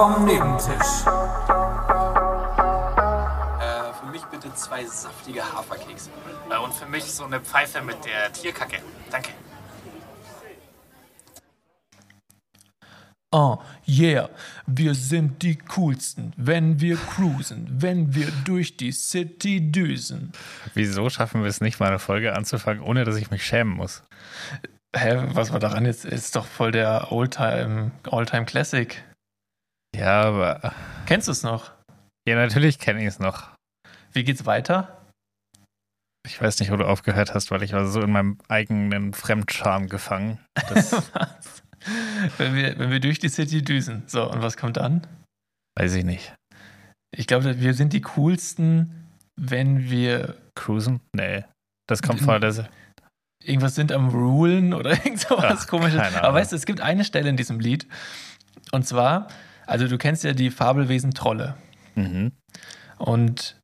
vom Nebentisch. Äh, für mich bitte zwei saftige Haferkekse. Äh, und für mich so eine Pfeife mit der Tierkacke. Danke. Oh, yeah, wir sind die coolsten, wenn wir cruisen, wenn wir durch die City düsen. Wieso schaffen wir es nicht, mal eine Folge anzufangen, ohne dass ich mich schämen muss? Hä, was war daran jetzt? Ist doch voll der Oldtime, Alltime Classic. Ja, aber. Kennst du es noch? Ja, natürlich kenne ich es noch. Wie geht's weiter? Ich weiß nicht, wo du aufgehört hast, weil ich war so in meinem eigenen Fremdscham gefangen. Was? Wenn wir, wenn wir durch die City düsen. So, und was kommt dann? weiß ich nicht. Ich glaube, wir sind die coolsten, wenn wir Cruisen? Nee. Das kommt vor der. irgendwas sind am Rulen oder irgend sowas komisches. Aber weißt du, es gibt eine Stelle in diesem Lied. Und zwar, also du kennst ja die Fabelwesen Trolle. Mhm. Und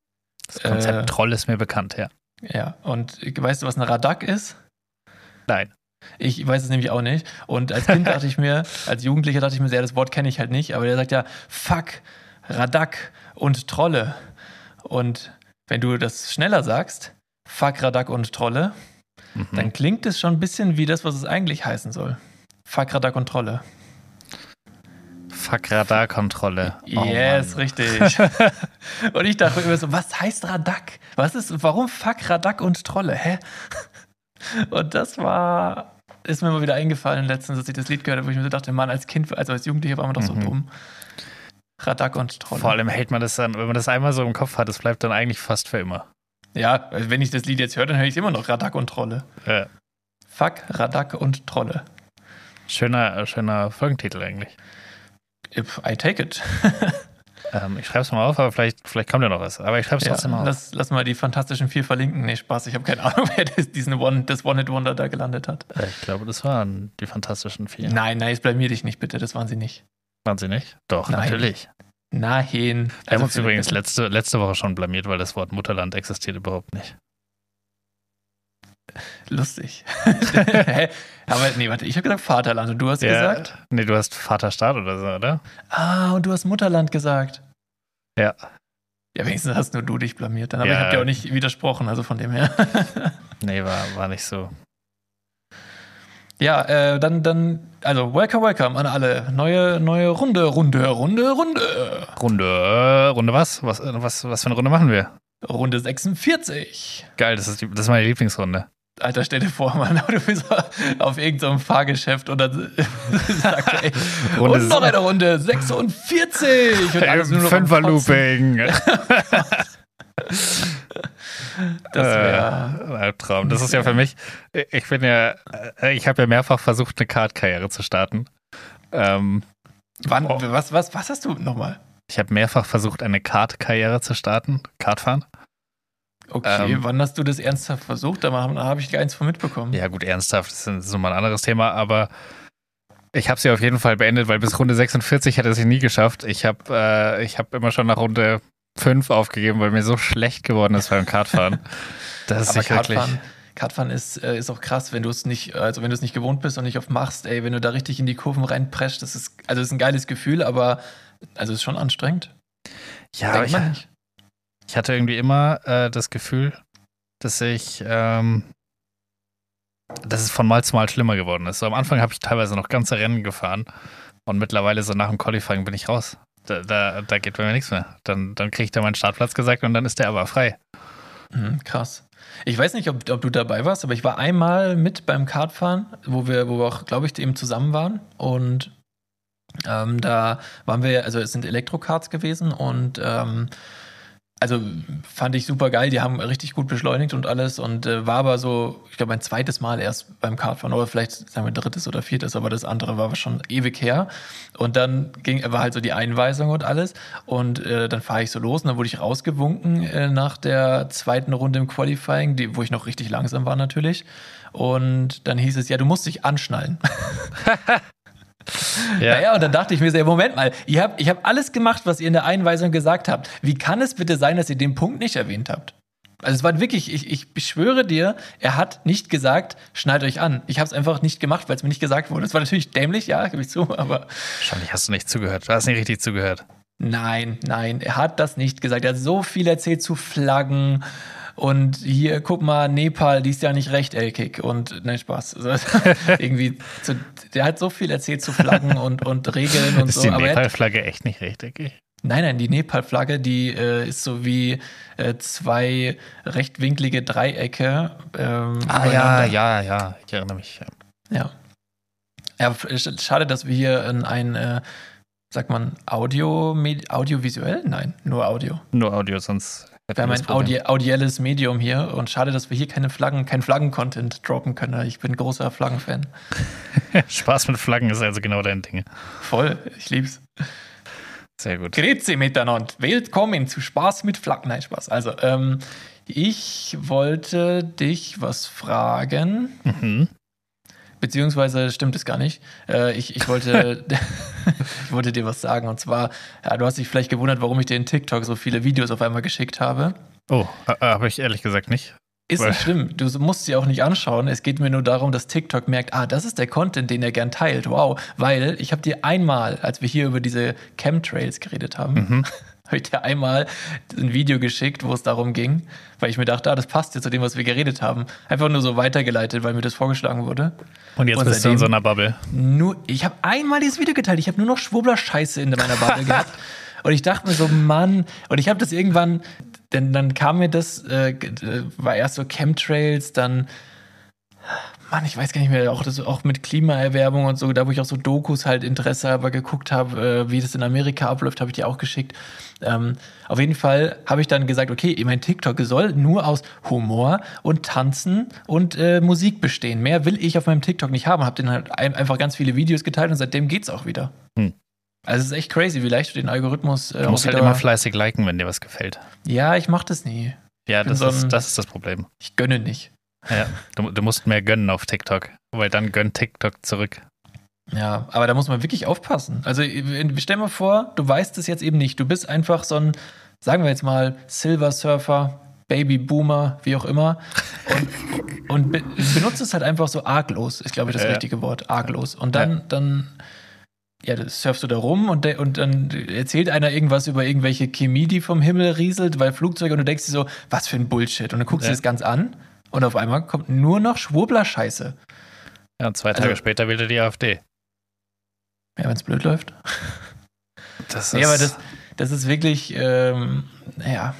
Das Konzept Äh. Troll ist mir bekannt, ja. ja, und weißt du, was ein Radak ist? Nein. Ich weiß es nämlich auch nicht. Und als Kind dachte ich mir, als Jugendlicher dachte ich mir sehr, das Wort kenne ich halt nicht, aber der sagt ja, fuck, Radak und Trolle. Und wenn du das schneller sagst, fuck, Radak und Trolle, Mhm. dann klingt es schon ein bisschen wie das, was es eigentlich heißen soll. Fuck, Radak und Trolle. Fuck Radarkontrolle. Oh, yes, Mann. richtig. und ich dachte immer so, was heißt Radak? Was ist, warum fuck Radak und Trolle? Hä? Und das war, ist mir mal wieder eingefallen letztens, als ich das Lied gehört habe, wo ich mir so dachte, Mann, als Kind, also als Jugendlicher war man doch so Mhm. dumm. Radak und Trolle. Vor allem hält man das dann, wenn man das einmal so im Kopf hat, das bleibt dann eigentlich fast für immer. Ja, wenn ich das Lied jetzt höre, dann höre ich immer noch Radak und Trolle. Äh, Fuck, Radak und Trolle. schöner, schöner Folgentitel eigentlich. If I take it. Ähm, ich schreibe es mal auf, aber vielleicht, vielleicht kommt ja noch was. Aber ich schreibe es Ja, trotzdem mal auf. lass, lass mal die Fantastischen Vier verlinken. Nee, Spaß, ich habe keine Ahnung, wer das, diesen One, das One-Hit-Wonder da gelandet hat. Äh, Ich glaube, das waren die Fantastischen Vier. Nein, nein, jetzt blamier dich nicht, bitte, das waren sie nicht. Waren sie nicht? Doch, Nein. natürlich. Nein. Wir Also haben uns übrigens letzte, letzte Woche schon blamiert, weil das Wort Mutterland existiert überhaupt nicht. Lustig. Aber nee, warte, ich habe gesagt Vaterland und du hast gesagt? Nee, du hast Vaterstaat oder so, oder? Ah, und du hast Mutterland gesagt. Ja. Ja, wenigstens hast nur du dich blamiert. Dann, aber ich Ja. habe dir auch nicht widersprochen, also von dem her. Nee, war, war nicht so. ja, äh, dann, dann, also welcome, welcome an alle. Neue, neue Runde, Runde, Runde, Runde. Runde, Runde was? Was, äh, was? was für eine Runde machen wir? Runde 46. Geil, das ist, die, das ist meine Lieblingsrunde. Alter, stell dir vor, Mann, du bist auf irgendeinem Fahrgeschäft und dann sagt er, ey, und noch eine Runde, 46. Und alles nur noch. Fünfer-Looping. Das wäre Äh, Albtraum. Das ist ja für mich, ich bin ja, äh, ich habe ja mehrfach versucht, eine Card-Karriere zu starten. Ähm, Wann, Oh. was, was, was hast du nochmal? ich habe mehrfach versucht, eine Kart-Karriere zu starten. Kartfahren. Okay, Ähm. wann hast du das ernsthaft versucht? Da habe hab ich gar eins von mitbekommen. Ja, gut, ernsthaft, das ist, nochmal ein anderes Thema, aber ich habe sie auf jeden Fall beendet, weil bis Runde 46 hätte es nie geschafft. Ich habe äh, ich hab immer schon nach Runde 5 aufgegeben, weil mir so schlecht geworden ist beim Kartfahren. Das ist wirklich. Kartfahren, ist, äh, ist auch krass, wenn du es nicht, also wenn du es nicht gewohnt bist und nicht oft machst, ey, wenn du da richtig in die Kurven reinprescht, das ist, also das ist ein geiles Gefühl, aber also es ist schon anstrengend. Ja, ich. Ich hatte irgendwie immer äh, das Gefühl, dass ich, ähm, dass es von Mal zu Mal schlimmer geworden ist. So am Anfang habe ich teilweise noch ganze Rennen gefahren und mittlerweile so nach dem Qualifying bin ich raus. Da, da, da geht bei mir nichts mehr. Dann, dann kriege ich da meinen Startplatz gesagt und dann ist der aber frei. Mhm, krass. Ich weiß nicht, ob, ob du dabei warst, aber ich war einmal mit beim Kartfahren, wo wir, wo wir auch, glaube ich, eben zusammen waren. Und ähm, da waren wir, also es sind Elektrokarts gewesen und ähm, also fand ich super geil. Die haben richtig gut beschleunigt und alles und äh, war aber so, ich glaube, ein zweites Mal erst beim Kartfahren oder vielleicht sagen wir drittes oder viertes, aber das andere war schon ewig her. Und dann ging, war halt so die Einweisung und alles und äh, dann fahre ich so los und dann wurde ich rausgewunken äh, nach der zweiten Runde im Qualifying, die, wo ich noch richtig langsam war natürlich. Und dann hieß es, ja, du musst dich anschnallen. Ja. ja, und dann dachte ich mir so, Moment mal, ihr habt, ich habe alles gemacht, was ihr in der Einweisung gesagt habt. Wie kann es bitte sein, dass ihr den Punkt nicht erwähnt habt? Also es war wirklich, ich, ich beschwöre dir, er hat nicht gesagt, schneid euch an. Ich habe es einfach nicht gemacht, weil es mir nicht gesagt wurde. Es war natürlich dämlich, ja, gebe ich zu, aber. Wahrscheinlich hast du nicht zugehört. Du hast nicht richtig zugehört. Nein, nein, er hat das nicht gesagt. Er hat so viel erzählt zu Flaggen. Und hier, guck mal, Nepal, die ist ja nicht rechteckig. Und nein, Spaß. Also, irgendwie, zu, der hat so viel erzählt zu Flaggen und, und Regeln und ist so. die er hat- Nepal-Flagge echt nicht rechteckig? Nein, nein, die Nepal-Flagge, die äh, ist so wie äh, zwei rechtwinklige Dreiecke. Ähm, Ah, ja, ja, ja. Ich erinnere mich. Ja. Ja, schade, dass wir hier in ein, äh, sagt man, Audio, audiovisuell? Nein, nur Audio. Nur Audio, sonst. Wir haben ein. Audi audielles Medium hier und schade, dass wir hier keine Flaggen, kein Flaggen-Content droppen können. Ich bin großer Flaggen-Fan. Spaß mit Flaggen ist also genau dein Ding. Voll, ich lieb's. Sehr gut. Grüezi miteinander. Willkommen zu Spaß mit Flaggen. Nein, Spaß. Also, ähm, ich wollte dich was fragen. Mhm. Beziehungsweise stimmt es gar nicht. Äh, ich, ich, wollte, ich wollte dir was sagen. Und zwar, ja, du hast dich vielleicht gewundert, warum ich dir in TikTok so viele Videos auf einmal geschickt habe. Oh, äh, habe ich ehrlich gesagt nicht. Ist Weil- nicht schlimm. Du musst sie auch nicht anschauen. Es geht mir nur darum, dass TikTok merkt, ah, das ist der Content, den er gern teilt. Wow. Weil ich habe dir einmal, als wir hier über diese Chemtrails geredet haben, Mhm. habe ich dir einmal ein Video geschickt, wo es darum ging, weil ich mir dachte, ah, das passt jetzt zu dem, was wir geredet haben. Einfach nur so weitergeleitet, weil mir das vorgeschlagen wurde. Und jetzt Und bist du in so einer Bubble. Nur, ich habe einmal dieses Video geteilt. Ich habe nur noch Schwurbler-Scheiße in meiner Bubble gehabt. Und ich dachte mir so, Mann, und ich habe das irgendwann, denn dann kam mir das, äh, äh, war erst so Chemtrails, dann, Mann, ich weiß gar nicht mehr, auch, das, auch mit Klimaerwärmung und so, da wo ich auch so Dokus halt Interesse aber geguckt habe, äh, wie das in Amerika abläuft, habe ich dir auch geschickt. Ähm, auf jeden Fall habe ich dann gesagt, okay, mein TikTok soll nur aus Humor und Tanzen und äh, Musik bestehen. Mehr will ich auf meinem TikTok nicht haben. Habe dann halt ein, einfach ganz viele Videos geteilt und seitdem geht's auch wieder. Hm. Also es ist echt crazy, wie leicht du den Algorithmus äh, Du musst halt immer fleißig liken, wenn dir was gefällt. Ja, ich mache das nie. Ja, das so ein- ist, das ist das Problem. Ich gönne nicht. Ja, du, du musst mehr gönnen auf TikTok, weil dann gönnt TikTok zurück. Ja, aber da muss man wirklich aufpassen. Also stell mal vor, du weißt es jetzt eben nicht. Du bist einfach so ein, sagen wir jetzt mal, Silver Surfer, Baby Boomer, wie auch immer. Und, und be benutzt es halt einfach so arglos, ist glaube ich das Ja. richtige Wort, arglos. Und dann, dann, ja, dann surfst du da rum und, und dann erzählt einer irgendwas über irgendwelche Chemie, die vom Himmel rieselt, weil Flugzeuge und du denkst dir so, was für ein Bullshit. Und dann guckst du Ja. das ganz an und auf einmal kommt nur noch Schwurbler-Scheiße. Ja, und zwei Tage Also- später wählt er die AfD. Ja, wenn es blöd läuft. Das Nee, aber das, das ist wirklich, ähm, naja,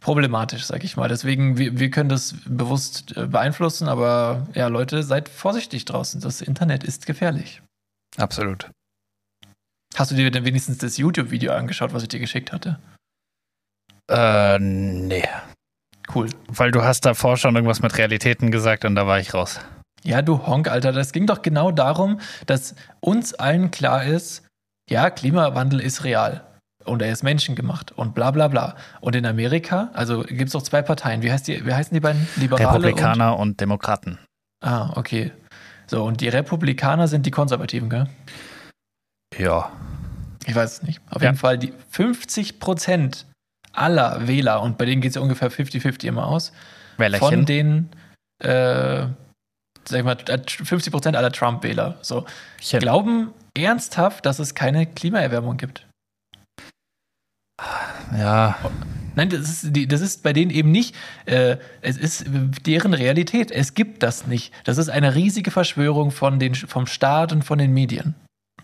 problematisch, sag ich mal. Deswegen, wir, wir können das bewusst äh, beeinflussen, aber ja, Leute, seid vorsichtig draußen. Das Internet ist gefährlich. absolut. Hast du dir denn wenigstens das YouTube-Video angeschaut, was ich dir geschickt hatte? Äh, nee. Cool. Weil du hast davor schon irgendwas mit Realitäten gesagt und da war ich raus. Ja, du Honk, Alter, das ging doch genau darum, dass uns allen klar ist, ja, Klimawandel ist real. Und er ist menschengemacht und bla bla bla. Und in Amerika, also gibt es doch zwei Parteien. Wie, heißt die, wie heißen die beiden? Liberale und Republikaner und, Demokraten. Ah, okay. So, und die Republikaner sind die Konservativen, gell? Ja. Ich weiß es nicht. Auf Ja. jeden Fall, die 50 Prozent aller Wähler, und bei denen geht es ja ungefähr 50-50 immer aus, Wählerchen. von den, äh, sag ich mal, 50 Prozent aller Trump-Wähler, so, Chen. glauben ernsthaft, dass es keine Klimaerwärmung gibt. ja. Nein, das ist, das ist bei denen eben nicht, äh, es ist deren Realität. Es gibt das nicht. Das ist eine riesige Verschwörung von den, vom Staat und von den Medien.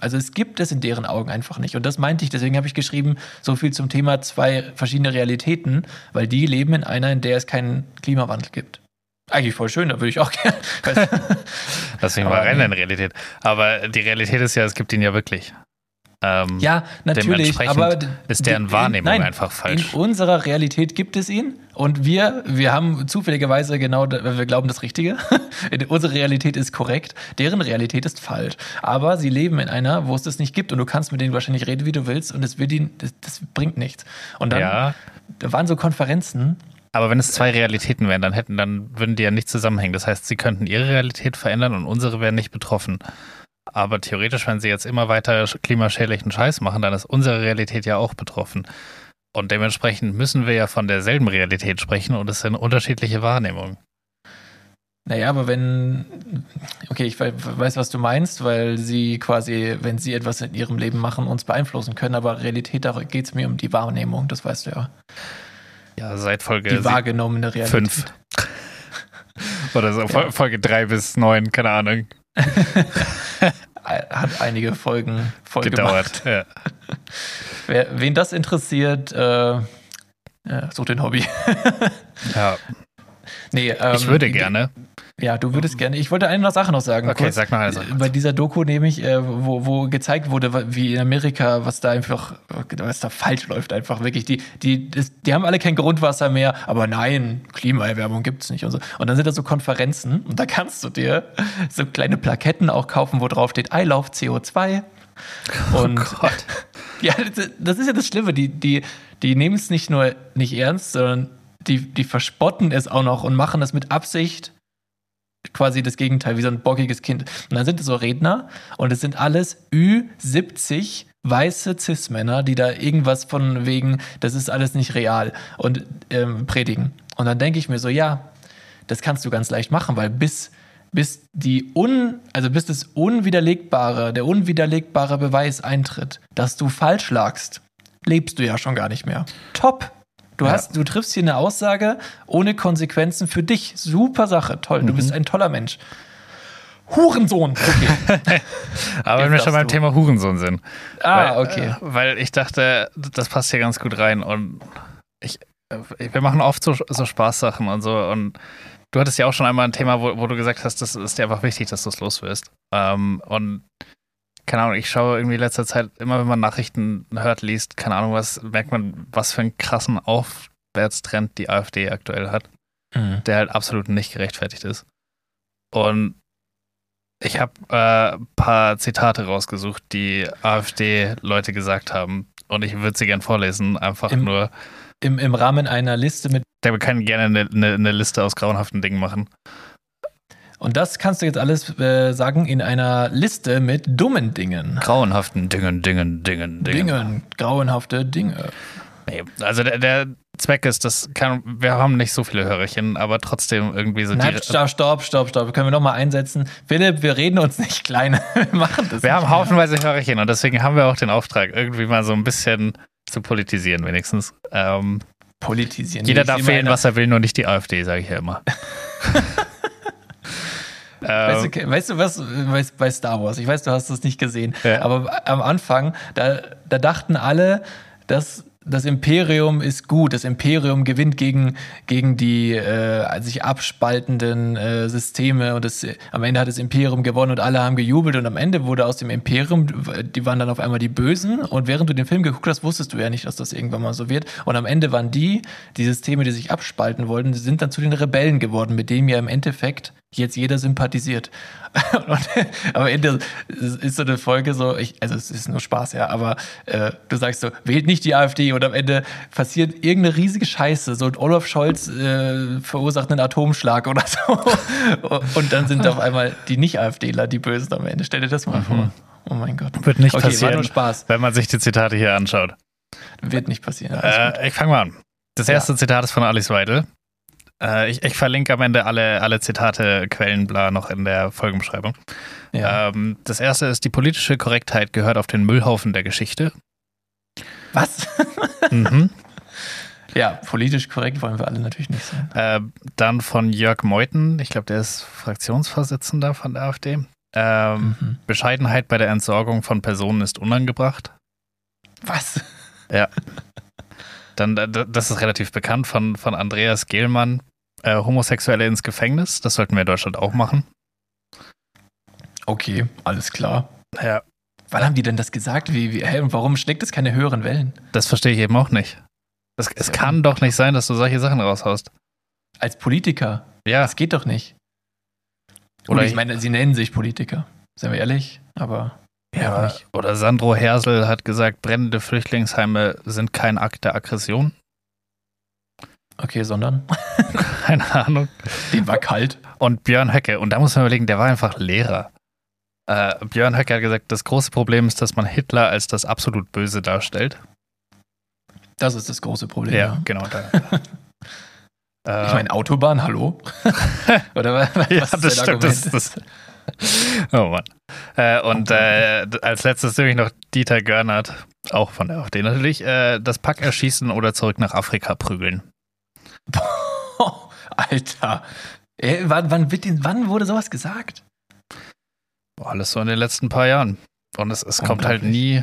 Also es gibt es in deren Augen einfach nicht. Und das meinte ich, deswegen habe ich geschrieben, so viel zum Thema zwei verschiedene Realitäten, weil die leben in einer, in der es keinen Klimawandel gibt. Eigentlich voll schön, da würde ich auch gerne. Lass mich mal rein nee. in Realität. Aber die Realität ist ja, es gibt ihn ja wirklich. Ähm, ja, natürlich, aber ist deren Wahrnehmung nein, einfach falsch. In unserer Realität gibt es ihn und wir, wir haben zufälligerweise genau, wir glauben das Richtige. Unsere Realität ist korrekt, deren Realität ist falsch. Aber sie leben in einer, wo es das nicht gibt und du kannst mit denen wahrscheinlich reden, wie du willst und es wird ihnen, das, das bringt nichts. Und dann ja, da waren so Konferenzen. aber wenn es zwei Realitäten wären, dann hätten, dann würden die ja nicht zusammenhängen. Das heißt, sie könnten ihre Realität verändern und unsere wären nicht betroffen. Aber theoretisch, wenn sie jetzt immer weiter klimaschädlichen Scheiß machen, dann ist unsere Realität ja auch betroffen. Und dementsprechend müssen wir ja von derselben Realität sprechen und es sind unterschiedliche Wahrnehmungen. Naja, aber wenn, okay, ich weiß, was du meinst, weil sie quasi, wenn sie etwas in ihrem Leben machen, uns beeinflussen können, aber Realität, da geht es mir um die Wahrnehmung, das weißt du ja. Ja, seit Folge Die wahrgenommene Realität. Fünf. Oder so, ja. Folge drei bis neun, keine Ahnung. Hat einige Folgen voll gedauert. Ja. Wer, wen das interessiert, äh, ja, sucht den Hobby. ja. Nee, ähm, ich würde gerne. Ja, du würdest gerne. Ich wollte eine Sache noch sagen. Okay, kurz. sag noch eine Sache. Bei dieser Doku nämlich, äh, wo, wo gezeigt wurde, wie in Amerika, was da einfach, was da falsch läuft, einfach wirklich. Die, die, das, die haben alle kein Grundwasser mehr, aber nein, Klimaerwärmung gibt es nicht und so. Und dann sind da so Konferenzen und da kannst du dir so kleine Plaketten auch kaufen, wo drauf steht, I love CO2. Und oh Gott. ja, das ist ja das Schlimme. Die, die, die nehmen es nicht nur nicht ernst, sondern die, die verspotten es auch noch und machen das mit Absicht quasi das Gegenteil, wie so ein bockiges Kind. Und dann sind es so Redner und es sind alles Ü70 weiße Cis-Männer, die da irgendwas von wegen, das ist alles nicht real und ähm, predigen. Und dann denke ich mir so, ja, das kannst du ganz leicht machen, weil bis, bis die un, also bis das unwiderlegbare, der unwiderlegbare Beweis eintritt, dass du falsch lagst, lebst du ja schon gar nicht mehr. Top! Du, ja. hast, du triffst hier eine Aussage ohne Konsequenzen für dich. Super Sache, toll. Mhm. Du bist mhm. ein toller Mensch. Hurensohn. Okay. Aber wenn wir schon beim du. Thema Hurensohn sind. Ah, weil, okay. Äh, weil ich dachte, das passt hier ganz gut rein. Und ich, äh, wir machen oft so, so Spaßsachen und so. Und du hattest ja auch schon einmal ein Thema, wo, wo du gesagt hast, das ist dir einfach wichtig, dass du es loswirst. Ähm, und keine Ahnung, ich schaue irgendwie in letzter Zeit, immer wenn man Nachrichten hört, liest, keine Ahnung was, merkt man, was für einen krassen Aufwärtstrend die AfD aktuell hat, mhm. der halt absolut nicht gerechtfertigt ist. Und ich habe äh, ein paar Zitate rausgesucht, die AfD-Leute gesagt haben. Und ich würde sie gern vorlesen, einfach Im, nur. Im, Im Rahmen einer Liste mit. Wir können gerne eine, eine, eine Liste aus grauenhaften Dingen machen. Und das kannst du jetzt alles äh, sagen in einer Liste mit dummen Dingen. Grauenhaften Dingen, Dingen, Dingen, Dingen. Dingen, grauenhafte Dinge. Nee, also der, der Zweck ist, das kann, wir haben nicht so viele Hörerchen, aber trotzdem irgendwie so Nein, stopp, stopp, stopp, stopp. Können wir nochmal einsetzen? Philipp, wir reden uns nicht klein. wir machen das. Wir haben haufenweise Hörerchen und deswegen haben wir auch den Auftrag, irgendwie mal so ein bisschen zu politisieren, wenigstens. Ähm, politisieren. Jeder darf wählen, was er will, nur nicht die AfD, sage ich ja immer. Weißt du, ähm. weißt du, was bei Star Wars? Ich weiß, du hast es nicht gesehen. Ja. Aber am Anfang, da, da dachten alle, dass das Imperium ist gut. Das Imperium gewinnt gegen, gegen die äh, sich abspaltenden äh, Systeme und das, am Ende hat das Imperium gewonnen und alle haben gejubelt und am Ende wurde aus dem Imperium, die waren dann auf einmal die Bösen und während du den Film geguckt hast, wusstest du ja nicht, dass das irgendwann mal so wird und am Ende waren die, die Systeme, die sich abspalten wollten, sind dann zu den Rebellen geworden, mit denen ja im Endeffekt jetzt jeder sympathisiert. Und am Ende ist so eine Folge so, ich, also es ist nur Spaß, ja, aber äh, du sagst so, wählt nicht die AfD und am Ende passiert irgendeine riesige Scheiße, so Olaf Scholz äh, verursacht einen Atomschlag oder so. und dann sind auf einmal die Nicht-AfDler die Bösen am Ende. Stell dir das mal mhm. vor. Oh mein Gott. Wird nicht okay, passieren, wenn man sich die Zitate hier anschaut. Wird nicht passieren. Äh, ich fange mal an. Das erste ja. Zitat ist von Alice Weidel. Äh, ich, ich, verlinke am Ende alle, alle Zitate, Quellen, bla, noch in der Folgenbeschreibung. Ja. Ähm, das erste ist, die politische Korrektheit gehört auf den Müllhaufen der Geschichte. Was? mhm. Ja, politisch korrekt wollen wir alle natürlich nicht sein. Äh, dann von Jörg Meuthen, ich glaube, der ist Fraktionsvorsitzender von der AfD. Ähm, mhm. Bescheidenheit bei der Entsorgung von Personen ist unangebracht. Was? Ja. Dann, das ist relativ bekannt von, von Andreas Gehlmann äh, Homosexuelle ins Gefängnis. Das sollten wir in Deutschland auch machen. Okay, alles klar. Ja. Wann haben die denn das gesagt? Wie, wie, und warum schlägt es keine höheren Wellen? Das verstehe ich eben auch nicht. Das, es ja. kann doch nicht sein, dass du solche Sachen raushaust. Als Politiker? Ja. Das geht doch nicht. Oder Gut, ich meine, sie nennen sich Politiker. Seien wir ehrlich, aber. Ja oder Sandro Hersel hat gesagt, brennende Flüchtlingsheime sind kein Akt der Aggression. Okay, sondern? Keine Ahnung. Den war kalt. Und Björn Höcke, und da muss man überlegen, der war einfach Lehrer. Äh, Björn Höcke hat gesagt, das große Problem ist, dass man Hitler als das absolut Böse darstellt. Das ist das große Problem. Ja, genau. Da. Ich meine, Autobahn, hallo? Oder was, ja, ist das stimmt. Das, das, oh Mann. Äh, und äh, als letztes nämlich noch Dieter Görnert, auch von der AfD natürlich, äh, das Pack erschießen oder zurück nach Afrika prügeln. Alter. Ey, wann, wann, wird denn, wann wurde sowas gesagt? Boah, alles so in den letzten paar Jahren. Und es, es kommt halt nie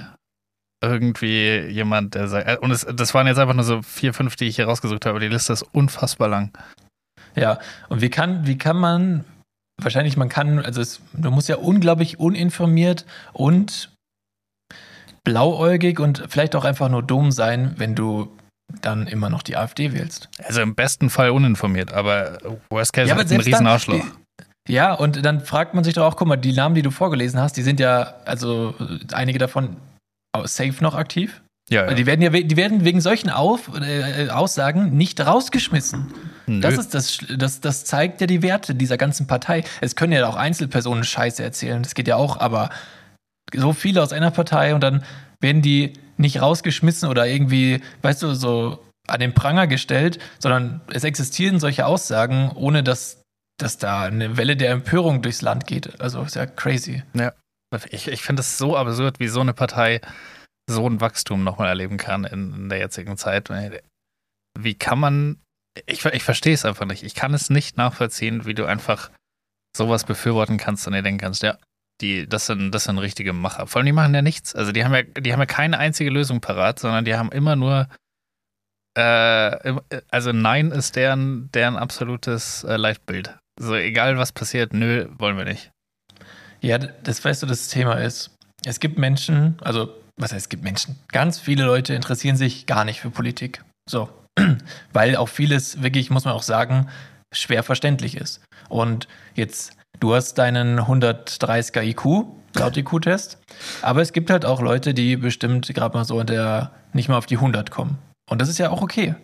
irgendwie jemand, der sagt. äh, Und es, das waren jetzt einfach nur so vier, fünf, die ich hier rausgesucht habe. Die Liste ist unfassbar lang. Ja, und wie kann, wie kann man, wahrscheinlich man kann, also es, du musst ja unglaublich uninformiert und blauäugig und vielleicht auch einfach nur dumm sein, wenn du dann immer noch die AfD wählst. Also im besten Fall uninformiert, aber Worst Case Ja, aber ein selbst riesen dann- Arschloch. Ja, und dann fragt man sich doch auch, guck mal, die Namen, die du vorgelesen hast, die sind ja, also einige davon safe noch aktiv. Ja, ja. Die werden ja die werden wegen solchen Auf, äh, Aussagen nicht rausgeschmissen. Nö. Das ist das, das, das zeigt ja die Werte dieser ganzen Partei. Es können ja auch Einzelpersonen Scheiße erzählen, das geht ja auch, aber so viele aus einer Partei und dann werden die nicht rausgeschmissen oder irgendwie, weißt du, so an den Pranger gestellt, sondern es existieren solche Aussagen, ohne dass, dass da eine Welle der Empörung durchs Land geht. Also ist ja crazy. Ich, ich finde es so absurd, wie so eine Partei so ein Wachstum nochmal erleben kann in, in der jetzigen Zeit. Wie kann man, ich, ich verstehe es einfach nicht. Ich kann es nicht nachvollziehen, wie du einfach sowas befürworten kannst und dir denken kannst, ja, die, das sind, das sind richtige Macher. Vor allem, die machen ja nichts. Also die haben ja, die haben ja keine einzige Lösung parat, sondern die haben immer nur, äh, im- also Nein ist deren, deren absolutes äh, Leitbild. So, egal was passiert, nö, wollen wir nicht. Ja, das weißt du, das Thema ist. Es gibt Menschen, also was heißt, es gibt Menschen? Ganz viele Leute interessieren sich gar nicht für Politik. So. Weil auch vieles, wirklich, muss man auch sagen, schwer verständlich ist. Und jetzt, du hast deinen 130er IQ, laut IQ-Test, aber es gibt halt auch Leute, die bestimmt gerade mal so in der, nicht mal auf die 100 kommen. Und das ist ja auch okay.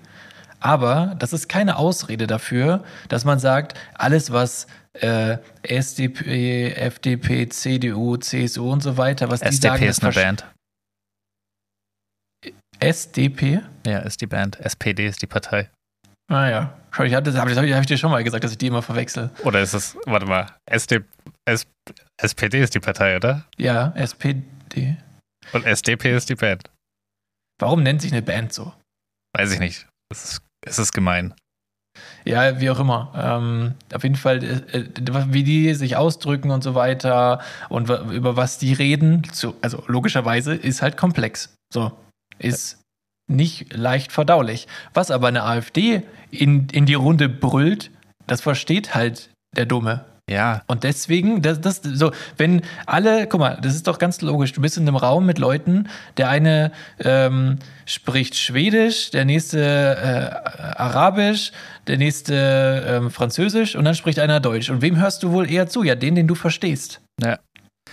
Aber das ist keine Ausrede dafür, dass man sagt, alles, was äh, SDP, FDP, CDU, CSU und so weiter, was die SDP sagen, ist eine Band. SDP? Ja, ist die Band. SPD ist die Partei. Ah ja. Ich hatte, das habe ich, hab ich dir schon mal gesagt, dass ich die immer verwechsel. Oder ist es, warte mal, SD, S, SPD ist die Partei, oder? Ja, SPD. Und SDP ist die Band. Warum nennt sich eine Band so? Weiß ich nicht. Es ist, es ist gemein. Ja, wie auch immer. Ähm, auf jeden Fall, äh, äh, wie die sich ausdrücken und so weiter und über was die reden, zu, also logischerweise, ist halt komplex. So, ist nicht leicht verdaulich. Was aber eine AfD in, in die Runde brüllt, das versteht halt der Dumme. Ja, Und deswegen, das, das, so, wenn alle, guck mal, das ist doch ganz logisch. Du bist in einem Raum mit Leuten, der eine ähm, spricht Schwedisch, der nächste äh, Arabisch, der nächste ähm, Französisch und dann spricht einer Deutsch. Und wem hörst du wohl eher zu? Ja, den, den du verstehst. Ja.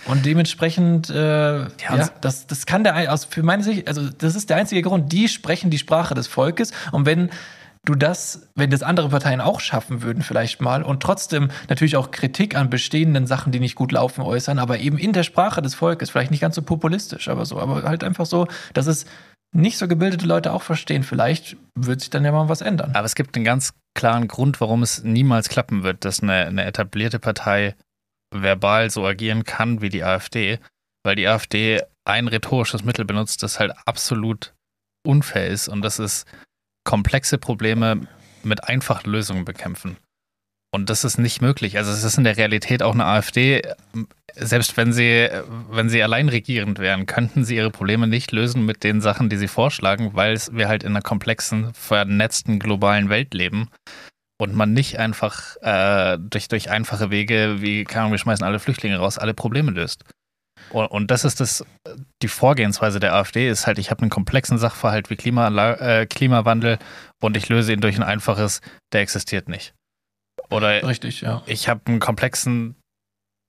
Und dementsprechend, äh, ja, und- das, das kann der, aus, für meine Sicht, also das ist der einzige Grund. Die sprechen die Sprache des Volkes. Und wenn du das, wenn das andere Parteien auch schaffen würden, vielleicht mal, und trotzdem natürlich auch Kritik an bestehenden Sachen, die nicht gut laufen, äußern, aber eben in der Sprache des Volkes, vielleicht nicht ganz so populistisch, aber so, aber halt einfach so, dass es nicht so gebildete Leute auch verstehen. Vielleicht wird sich dann ja mal was ändern. aber es gibt einen ganz klaren Grund, warum es niemals klappen wird, dass eine, eine etablierte Partei verbal so agieren kann wie die AfD, weil die AfD ein rhetorisches Mittel benutzt, das halt absolut unfair ist und das ist komplexe Probleme mit einfachen Lösungen bekämpfen. Und das ist nicht möglich. Also es ist in der Realität auch eine AfD, selbst wenn sie, wenn sie allein regierend wären, könnten sie ihre Probleme nicht lösen mit den Sachen, die sie vorschlagen, weil wir halt in einer komplexen, vernetzten globalen Welt leben und man nicht einfach äh, durch, durch einfache Wege, wie, keine Ahnung, wir schmeißen alle Flüchtlinge raus, alle Probleme löst. Und, und das ist das, die Vorgehensweise der AfD ist halt, ich habe einen komplexen Sachverhalt wie Klima, äh, Klimawandel und ich löse ihn durch ein einfaches, der existiert nicht. Oder Richtig, ja. ich habe einen komplexen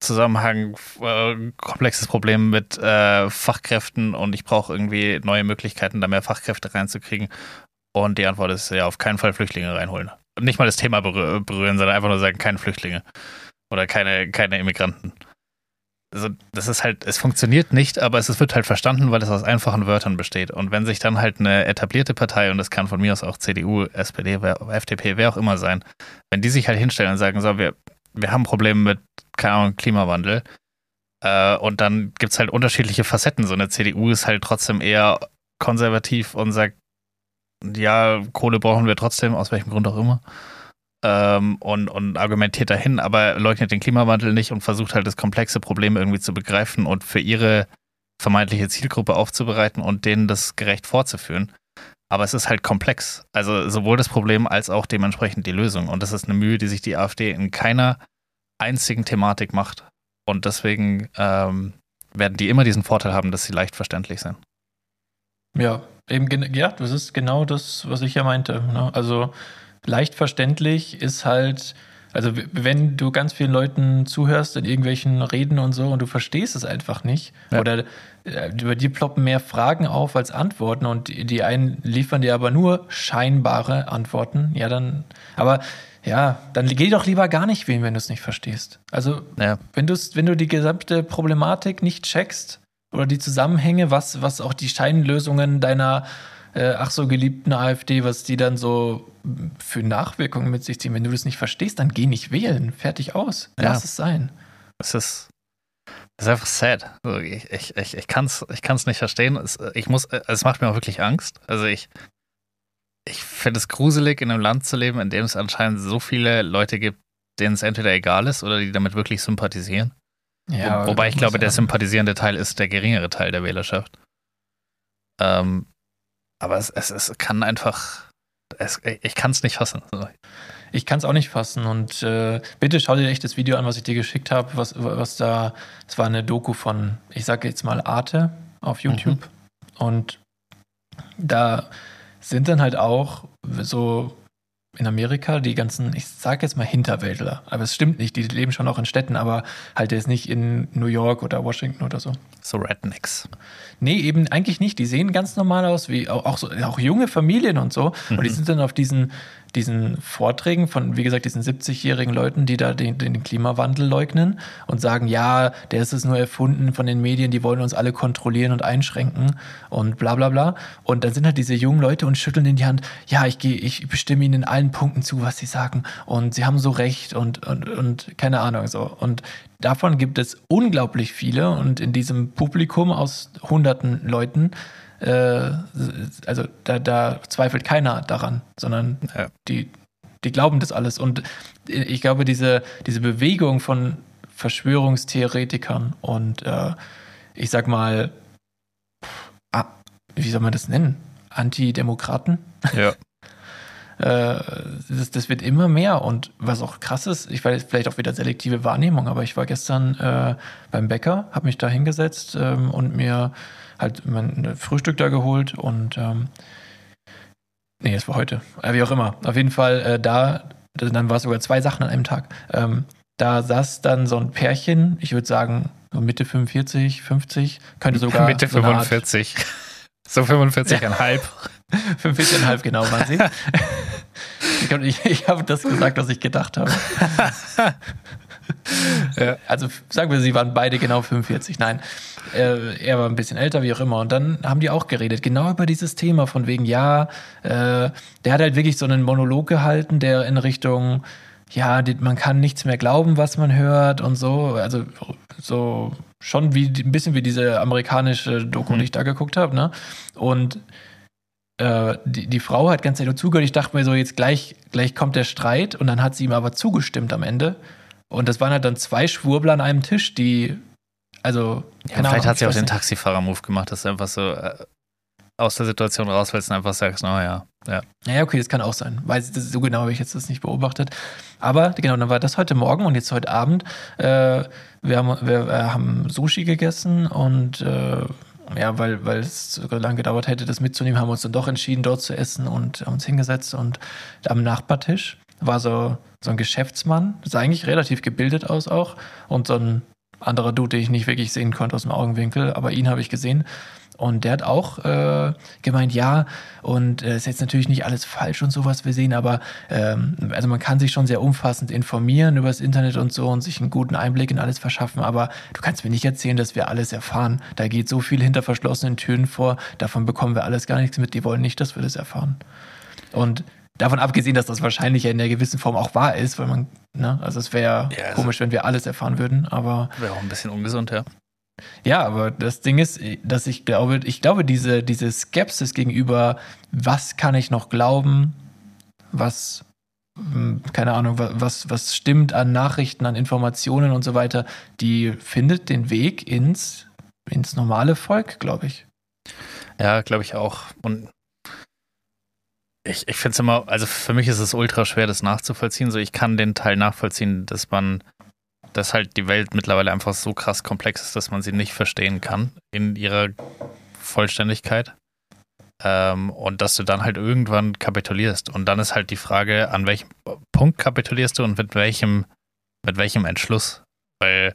Zusammenhang, äh, komplexes Problem mit äh, Fachkräften und ich brauche irgendwie neue Möglichkeiten, da mehr Fachkräfte reinzukriegen. Und die Antwort ist ja auf keinen Fall Flüchtlinge reinholen. Nicht mal das Thema berühr berühren, sondern einfach nur sagen, keine Flüchtlinge. Oder keine, keine Immigranten. also das ist halt, es funktioniert nicht, aber es wird halt verstanden, weil es aus einfachen Wörtern besteht. Und wenn sich dann halt eine etablierte Partei, und das kann von mir aus auch CDU, SPD, FDP, wer auch immer sein, wenn die sich halt hinstellen und sagen, so, wir, wir haben Probleme mit, Ahnung, Klimawandel, äh, und dann gibt es halt unterschiedliche Facetten. So eine CDU ist halt trotzdem eher konservativ und sagt, ja, Kohle brauchen wir trotzdem, aus welchem Grund auch immer ähm, und, und argumentiert dahin, aber leugnet den Klimawandel nicht und versucht halt das komplexe Problem irgendwie zu begreifen und für ihre vermeintliche Zielgruppe aufzubereiten und denen das gerecht vorzuführen. Aber es ist halt komplex. Also sowohl das Problem als auch dementsprechend die Lösung. Und das ist eine Mühe, die sich die AfD in keiner einzigen Thematik macht. Und deswegen ähm, werden die immer diesen Vorteil haben, dass sie leicht verständlich sind. Ja, eben, ja, das ist genau das, was ich ja meinte. Ne? Also leicht verständlich ist halt, also wenn du ganz vielen Leuten zuhörst in irgendwelchen Reden und so und du verstehst es einfach nicht ja. oder äh, über dir ploppen mehr Fragen auf als Antworten und die, die einen liefern dir aber nur scheinbare Antworten, ja dann, aber ja, dann geh doch lieber gar nicht wählen, wenn du es nicht verstehst. Also ja. wenn, wenn du die gesamte Problematik nicht checkst oder die Zusammenhänge, was, was auch die Scheinlösungen deiner äh, ach so geliebten AfD, was die dann so für Nachwirkungen mit sich ziehen. Wenn du das nicht verstehst, dann geh nicht wählen. Fertig aus. Lass ja. es sein. Es ist, es ist einfach sad. Ich, ich, ich, ich kann es ich kann's nicht verstehen. Es, ich muss, es macht mir auch wirklich Angst. Also ich, ich finde es gruselig, in einem Land zu leben, in dem es anscheinend so viele Leute gibt, denen es entweder egal ist oder die damit wirklich sympathisieren. Ja, Wo, wobei ich glaube, der sympathisierende Teil ist der geringere Teil der Wählerschaft. Ähm, aber es, es, es kann einfach, es, ich kann es nicht fassen. Ich kann es auch nicht fassen und äh, bitte schau dir echt das Video an, was ich dir geschickt habe, was, was da, es war eine Doku von, ich sage jetzt mal Arte auf YouTube mhm. und da sind dann halt auch so in Amerika die ganzen, ich sage jetzt mal Hinterwäldler, aber es stimmt nicht, die leben schon auch in Städten, aber halt jetzt nicht in New York oder Washington oder so. So Rednecks. Nee, eben eigentlich nicht. Die sehen ganz normal aus, wie auch, auch, so, auch junge Familien und so. Mhm. Und die mhm. sind dann auf diesen diesen Vorträgen von, wie gesagt, diesen 70-jährigen Leuten, die da den, den, Klimawandel leugnen und sagen, ja, der ist es nur erfunden von den Medien, die wollen uns alle kontrollieren und einschränken und bla bla bla. Und dann sind halt diese jungen Leute und schütteln in die Hand, ja, ich gehe, ich bestimme ihnen in allen Punkten zu, was sie sagen und sie haben so recht und, und, und keine Ahnung so. Und davon gibt es unglaublich viele und in diesem Publikum aus hunderten Leuten äh, also da, da, zweifelt keiner daran, sondern ja. die, die glauben das alles. Und ich glaube, diese, diese Bewegung von Verschwörungstheoretikern und äh, ich sag mal, ah, wie soll man das nennen? Antidemokraten? Ja. Äh, das, das, wird immer mehr und was auch krass ist, ich weiß vielleicht auch wieder selektive Wahrnehmung, aber ich war gestern äh, beim Bäcker, habe mich da hingesetzt ähm, und mir halt mein Frühstück da geholt und ähm, nee, es war heute, äh, wie auch immer. Auf jeden Fall äh, da, dann war es sogar zwei Sachen an einem Tag. Ähm, da saß dann so ein Pärchen, ich würde sagen so Mitte 45, 50, könnte sogar Mitte so 45. So 45,5. 45,5 genau waren sie. ich, ich, ich habe das gesagt, was ich gedacht habe. Also sagen wir, sie waren beide genau 45. Nein, äh, er war ein bisschen älter, wie auch immer. Und dann haben die auch geredet, genau über dieses Thema, von wegen, ja, äh, der hat halt wirklich so einen Monolog gehalten, der in Richtung, ja, man kann nichts mehr glauben, was man hört und so. Also so schon wie ein bisschen wie diese amerikanische Doku, mhm. die ich da geguckt habe, ne? Und äh, die, die Frau hat ganz ehrlich zugehört. Ich dachte mir so, jetzt gleich, gleich kommt der Streit und dann hat sie ihm aber zugestimmt am Ende. Und das waren halt dann zwei Schwurbler an einem Tisch, die also, ja, vielleicht Ahnung, hat sie auch den Taxifahrer-Move gemacht, dass du einfach so äh, aus der Situation rausfällst und einfach sagst, naja, ja. Ja, okay, das kann auch sein. Weil das, so genau habe ich jetzt das nicht beobachtet. Aber genau, dann war das heute Morgen und jetzt heute Abend. Äh, wir, haben, wir äh, haben Sushi gegessen und äh, ja, weil, weil es so lange gedauert hätte, das mitzunehmen, haben wir uns dann doch entschieden, dort zu essen und haben uns hingesetzt und am Nachbartisch war so, so ein Geschäftsmann, sah eigentlich relativ gebildet aus auch und so ein anderer Dude, den ich nicht wirklich sehen konnte aus dem Augenwinkel, aber ihn habe ich gesehen. Und der hat auch äh, gemeint, ja, und es äh, ist jetzt natürlich nicht alles falsch und so, was wir sehen, aber ähm, also man kann sich schon sehr umfassend informieren über das Internet und so und sich einen guten Einblick in alles verschaffen, aber du kannst mir nicht erzählen, dass wir alles erfahren. Da geht so viel hinter verschlossenen Türen vor, davon bekommen wir alles gar nichts mit, die wollen nicht, dass wir das erfahren. Und davon abgesehen, dass das wahrscheinlich ja in der gewissen Form auch wahr ist, weil man, ne, also es wäre ja, also komisch, wenn wir alles erfahren würden, aber. Wäre auch ein bisschen ungesund, ja. Ja, aber das Ding ist, dass ich glaube, ich glaube, diese, diese Skepsis gegenüber, was kann ich noch glauben, was, hm, keine Ahnung, was, was stimmt an Nachrichten, an Informationen und so weiter, die findet den Weg ins, ins normale Volk, glaube ich. Ja, glaube ich auch. Und ich, ich finde es immer, also für mich ist es ultra schwer, das nachzuvollziehen. So, ich kann den Teil nachvollziehen, dass man dass halt die Welt mittlerweile einfach so krass komplex ist, dass man sie nicht verstehen kann in ihrer Vollständigkeit. Ähm, und dass du dann halt irgendwann kapitulierst. Und dann ist halt die Frage, an welchem Punkt kapitulierst du und mit welchem, mit welchem Entschluss? Weil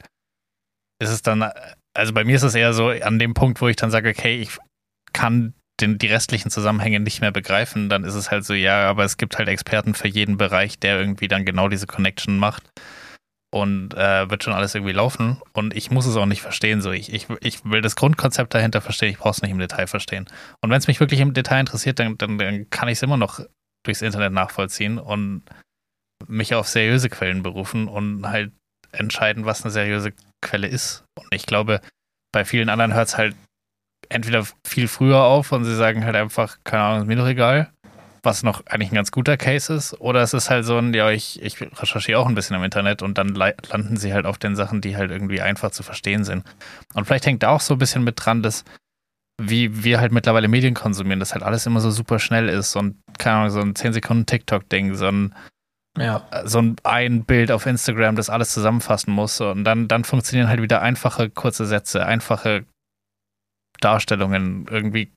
ist es dann, also bei mir ist es eher so an dem Punkt, wo ich dann sage, okay, ich kann den, die restlichen Zusammenhänge nicht mehr begreifen, dann ist es halt so, ja, aber es gibt halt Experten für jeden Bereich, der irgendwie dann genau diese Connection macht und äh, wird schon alles irgendwie laufen. Und ich muss es auch nicht verstehen. So, ich, ich, ich will das Grundkonzept dahinter verstehen, ich brauche es nicht im Detail verstehen. Und wenn es mich wirklich im Detail interessiert, dann, dann, dann kann ich es immer noch durchs Internet nachvollziehen und mich auf seriöse Quellen berufen und halt entscheiden, was eine seriöse Quelle ist. Und ich glaube, bei vielen anderen hört es halt entweder viel früher auf und sie sagen halt einfach, keine Ahnung, ist mir doch egal was noch eigentlich ein ganz guter Case ist, oder es ist halt so ein, ja, ich, ich recherchiere auch ein bisschen im Internet und dann landen sie halt auf den Sachen, die halt irgendwie einfach zu verstehen sind. Und vielleicht hängt da auch so ein bisschen mit dran, dass wie wir halt mittlerweile Medien konsumieren, dass halt alles immer so super schnell ist und keine Ahnung, so ein 10 Sekunden TikTok-Ding, so ein ja. so ein, ein Bild auf Instagram, das alles zusammenfassen muss. Und dann, dann funktionieren halt wieder einfache, kurze Sätze, einfache Darstellungen, irgendwie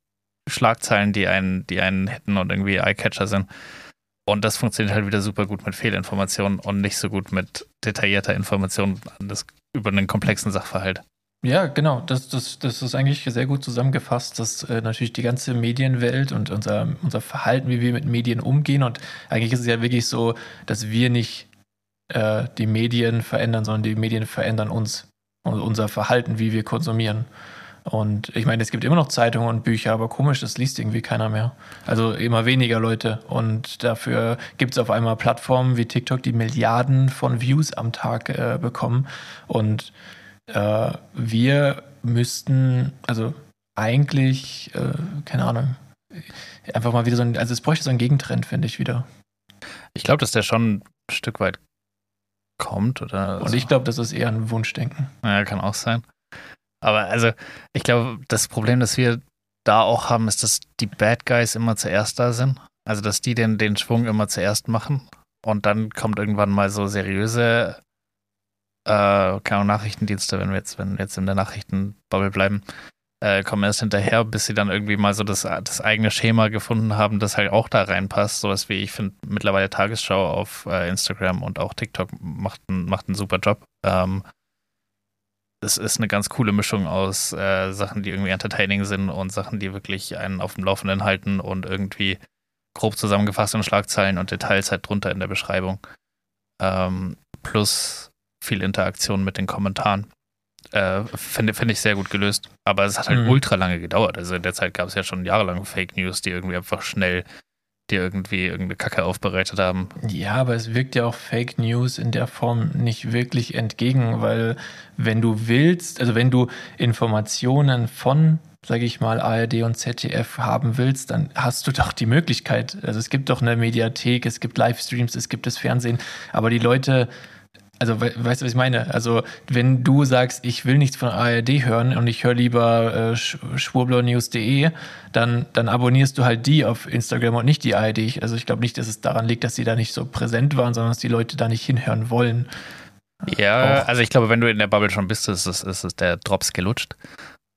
Schlagzeilen, die einen, die einen hätten und irgendwie Eyecatcher sind. Und das funktioniert halt wieder super gut mit Fehlinformationen und nicht so gut mit detaillierter Information über einen komplexen Sachverhalt. Ja, genau. Das, das, das ist eigentlich sehr gut zusammengefasst, dass äh, natürlich die ganze Medienwelt und unser, unser Verhalten, wie wir mit Medien umgehen. Und eigentlich ist es ja wirklich so, dass wir nicht äh, die Medien verändern, sondern die Medien verändern uns und unser Verhalten, wie wir konsumieren. Und ich meine, es gibt immer noch Zeitungen und Bücher, aber komisch, das liest irgendwie keiner mehr. Also immer weniger Leute. Und dafür gibt es auf einmal Plattformen wie TikTok, die Milliarden von Views am Tag äh, bekommen. Und äh, wir müssten, also eigentlich, äh, keine Ahnung, einfach mal wieder so ein, also es bräuchte so einen Gegentrend, finde ich wieder. Ich glaube, dass der schon ein Stück weit kommt, oder? Und so. ich glaube, das ist eher ein Wunschdenken. Ja, kann auch sein. Aber also, ich glaube, das Problem, das wir da auch haben, ist, dass die Bad Guys immer zuerst da sind. Also, dass die den, den Schwung immer zuerst machen. Und dann kommt irgendwann mal so seriöse äh, keine Ahnung, Nachrichtendienste, wenn wir jetzt, wenn jetzt in der Nachrichtenbubble bleiben, äh, kommen erst hinterher, bis sie dann irgendwie mal so das, das eigene Schema gefunden haben, das halt auch da reinpasst. Sowas wie, ich finde, mittlerweile Tagesschau auf äh, Instagram und auch TikTok macht, macht einen super Job. Ähm, es ist eine ganz coole Mischung aus äh, Sachen, die irgendwie entertaining sind und Sachen, die wirklich einen auf dem Laufenden halten und irgendwie grob zusammengefasst in Schlagzeilen und Details halt drunter in der Beschreibung. Ähm, plus viel Interaktion mit den Kommentaren. Äh, Finde find ich sehr gut gelöst. Aber es hat halt mhm. ultra lange gedauert. Also in der Zeit gab es ja schon jahrelang Fake News, die irgendwie einfach schnell die irgendwie irgendeine Kacke aufbereitet haben. Ja, aber es wirkt ja auch Fake News in der Form nicht wirklich entgegen, weil wenn du willst, also wenn du Informationen von, sage ich mal, ARD und ZDF haben willst, dann hast du doch die Möglichkeit. Also es gibt doch eine Mediathek, es gibt Livestreams, es gibt das Fernsehen, aber die Leute also weißt du, was ich meine? Also wenn du sagst, ich will nichts von ARD hören und ich höre lieber äh, schwurblernews.de, dann, dann abonnierst du halt die auf Instagram und nicht die ARD. Also ich glaube nicht, dass es daran liegt, dass sie da nicht so präsent waren, sondern dass die Leute da nicht hinhören wollen. Ja, Auch. also ich glaube, wenn du in der Bubble schon bist, ist, ist, ist der Drops gelutscht.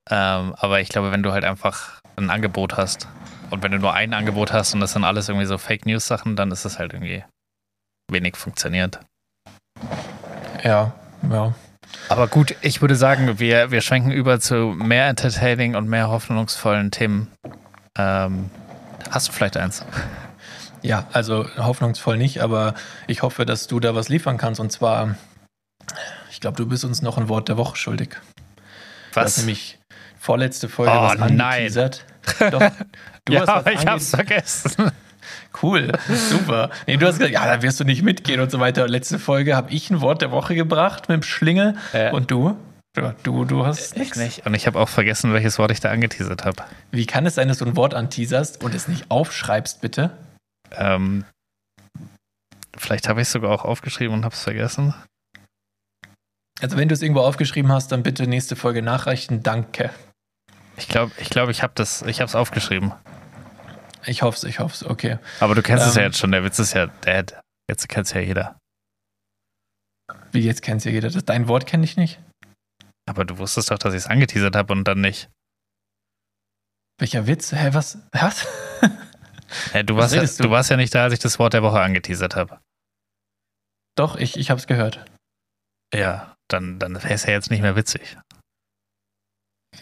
Ähm, aber ich glaube, wenn du halt einfach ein Angebot hast und wenn du nur ein Angebot hast und das sind alles irgendwie so Fake News Sachen, dann ist das halt irgendwie wenig funktioniert. Ja, ja. Aber gut, ich würde sagen, wir, wir schwenken über zu mehr entertaining und mehr hoffnungsvollen Themen. Ähm, hast du vielleicht eins? Ja, also hoffnungsvoll nicht, aber ich hoffe, dass du da was liefern kannst. Und zwar, ich glaube, du bist uns noch ein Wort der Woche schuldig. Was? Nämlich vorletzte Folge Oh, was nein. angeteasert. Doch, du hast ja, was ich hab's vergessen. Cool, super. Nee, du hast gesagt, ja, da wirst du nicht mitgehen und so weiter. Letzte Folge habe ich ein Wort der Woche gebracht mit dem Schlingel Ja. und du? Ja, du, du hast Ich nichts. nicht. Und ich habe auch vergessen, welches Wort ich da angeteasert habe. Wie kann es sein, dass du ein Wort anteaserst und es nicht aufschreibst, bitte? Ähm, vielleicht habe ich es sogar auch aufgeschrieben und habe es vergessen. Also wenn du es irgendwo aufgeschrieben hast, dann bitte nächste Folge nachreichen. Danke. Ich glaube, ich, glaub, ich habe es aufgeschrieben. Ich hoffe es, ich hoffe es. Okay. Aber du kennst es ja Ähm. jetzt schon. Der Witz ist ja dead. Jetzt kennt es ja jeder. Wie jetzt kennt ja jeder. Das, dein Wort kenne ich nicht. Aber du wusstest doch, dass ich es angeteasert habe und dann nicht. Welcher Witz? Hä, was? Was? Ja, du, Was warst ja, du? du? warst ja nicht da, als ich das Wort der Woche angeteasert habe. Doch, ich, ich habe es gehört. Ja, dann, dann wäre es ja jetzt nicht mehr witzig.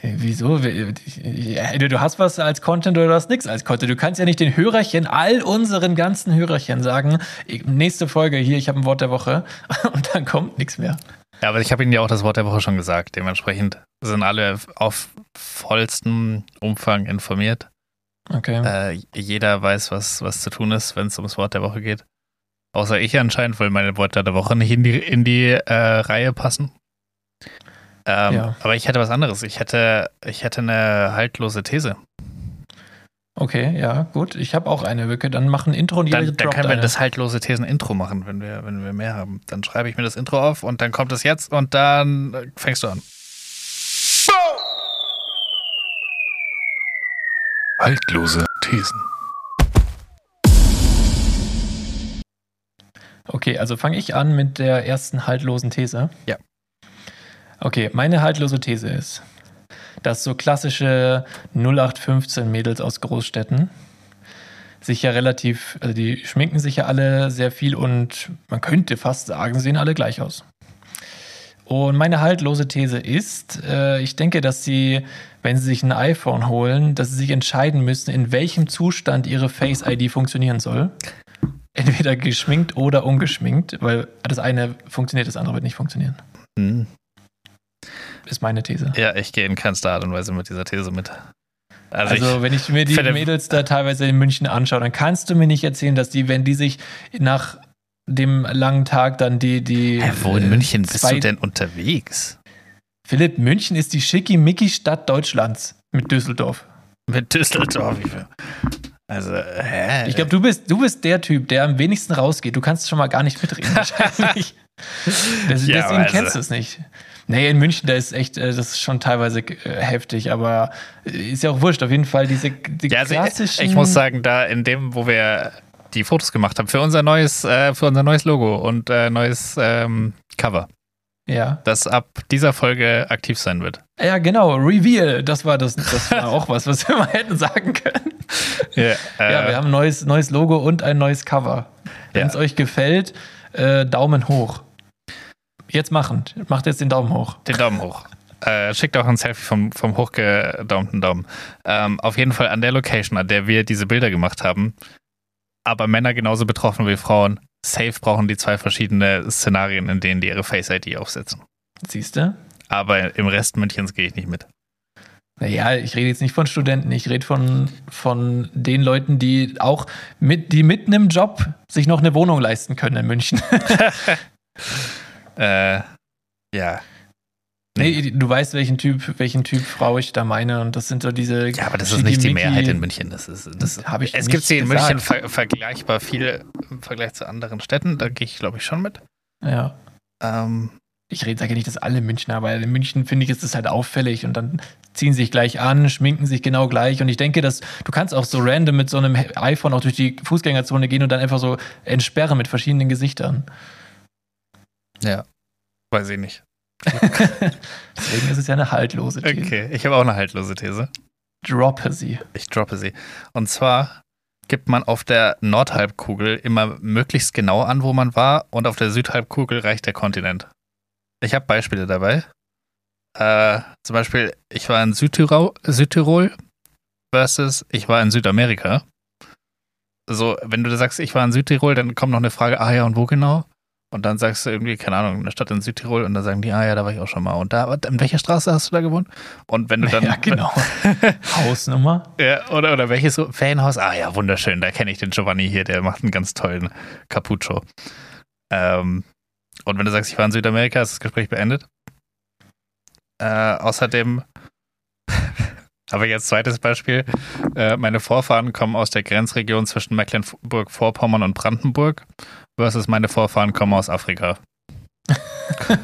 Äh, Wieso? Du hast was als Content oder du hast nichts als Content. Du kannst ja nicht den Hörerchen, all unseren ganzen Hörerchen sagen, nächste Folge hier, ich habe ein Wort der Woche und dann kommt nichts mehr. Ja, aber ich habe Ihnen ja auch das Wort der Woche schon gesagt. Dementsprechend sind alle auf vollstem Umfang informiert. Okay. Äh, jeder weiß, was, was zu tun ist, wenn es ums Wort der Woche geht. Außer ich anscheinend, weil meine Worte der Woche nicht in die, in die äh, Reihe passen. Ähm, Ja. Aber ich hätte was anderes. Ich hätte, ich hätte eine haltlose These. Okay, ja, gut. Ich habe auch eine. Wir können dann machen Intro und jeder Dann, dann droppt können wir eine. das haltlose Thesen-Intro machen, wenn wir, wenn wir mehr haben. Dann schreibe ich mir das Intro auf und dann kommt es jetzt und dann fängst du an. Haltlose Thesen. Okay, also fange ich an mit der ersten haltlosen These. Ja. Okay, meine haltlose These ist, dass so klassische 0815 Mädels aus Großstädten sich ja relativ, also die schminken sich ja alle sehr viel und man könnte fast sagen, sehen alle gleich aus. Und meine haltlose These ist, äh, ich denke, dass sie, wenn sie sich ein iPhone holen, dass sie sich entscheiden müssen, in welchem Zustand ihre Face ID funktionieren soll. Entweder geschminkt oder ungeschminkt, weil das eine funktioniert, das andere wird nicht funktionieren. Hm. Ist meine These. Ja, ich gehe in keinster Art und Weise mit dieser These mit. Also, Also, ich, wenn ich mir die Mädels da teilweise in München anschaue, dann kannst du mir nicht erzählen, dass die, wenn die sich nach dem langen Tag dann die. die Hä, wo in äh, München bist du denn unterwegs? Philipp, München ist die schickimicki-Stadt Deutschlands mit Düsseldorf. Mit Düsseldorf. Also, hä? Ich glaube, du bist, du bist der Typ, der am wenigsten rausgeht. Du kannst schon mal gar nicht mitreden, wahrscheinlich. Das, Ja, deswegen also- kennst du es nicht. Nee, in München, da ist echt, äh, das ist schon teilweise äh, heftig, aber äh, ist ja auch wurscht. Auf jeden Fall diese die Ja, also ich, klassischen. ich muss sagen, da in dem, wo wir die Fotos gemacht haben, für unser neues, äh, für unser neues Logo und äh, neues ähm, Cover, Ja. das ab dieser Folge aktiv sein wird. ja, genau. Reveal. Das war das. Das war auch was, was wir mal hätten sagen können. Ja, äh, Ja, wir haben ein neues, neues Logo und ein neues Cover. Wenn es Ja. euch gefällt, Daumen hoch. Jetzt machen. Macht jetzt den Daumen hoch. den Daumen hoch. Äh, schickt auch ein Selfie vom, vom hochgedaumten Daumen. Ähm, auf jeden Fall an der Location, an der wir diese Bilder gemacht haben, aber Männer genauso betroffen wie Frauen. Safe brauchen die zwei verschiedene Szenarien, in denen die ihre Face-ID aufsetzen. Siehst du? Aber im Rest Münchens gehe ich nicht mit. Naja, ich rede jetzt nicht von Studenten, ich rede von, von den Leuten, die auch mit, die mitten im Job sich noch eine Wohnung leisten können in München. Äh, ja. nee, du weißt, welchen Typ, welchen Typ Frau ich da meine. Und das sind so diese. Ja, aber das ist nicht die Mehrheit in München. Das ist, das, Hab ich es gibt sie in gesagt. München ver vergleichbar viel im Vergleich zu anderen Städten. Da gehe ich, glaube ich, schon mit. Ja. Ähm, Ich rede, sage nicht, dass alle Münchner, weil in München finde ich, ist es halt auffällig und dann ziehen sich gleich an, schminken sich genau gleich. Und ich denke, dass du kannst auch so random mit so einem iPhone auch durch die Fußgängerzone gehen und dann einfach so entsperren mit verschiedenen Gesichtern. Ja. Weiß ich nicht. Deswegen ist es ja eine haltlose These. Okay, ich habe auch eine haltlose These. Droppe sie. Ich droppe sie. Und zwar gibt man auf der Nordhalbkugel immer möglichst genau an, wo man war, und auf der Südhalbkugel reicht der Kontinent. Ich habe Beispiele dabei. Äh, zum Beispiel, ich war in Südtirol, Südtirol versus ich war in Südamerika. So, wenn du da sagst, ich war in Südtirol, dann kommt noch eine Frage, ah ja, und wo genau? Und dann sagst du irgendwie, keine Ahnung, eine Stadt in Südtirol und dann sagen die, ah ja, da war ich auch schon mal. Und da, in welcher Straße hast du da gewohnt? Und wenn du dann. Ja, genau. Hausnummer. Ja, oder, oder welches Fanhaus? Ah ja, wunderschön, da kenne ich den Giovanni hier, der macht einen ganz tollen Capuccio. Ähm, und wenn du sagst, ich war in Südamerika, ist das Gespräch beendet. Äh, außerdem ich jetzt zweites Beispiel. Äh, meine Vorfahren kommen aus der Grenzregion zwischen Mecklenburg-Vorpommern und Brandenburg versus meine Vorfahren kommen aus Afrika.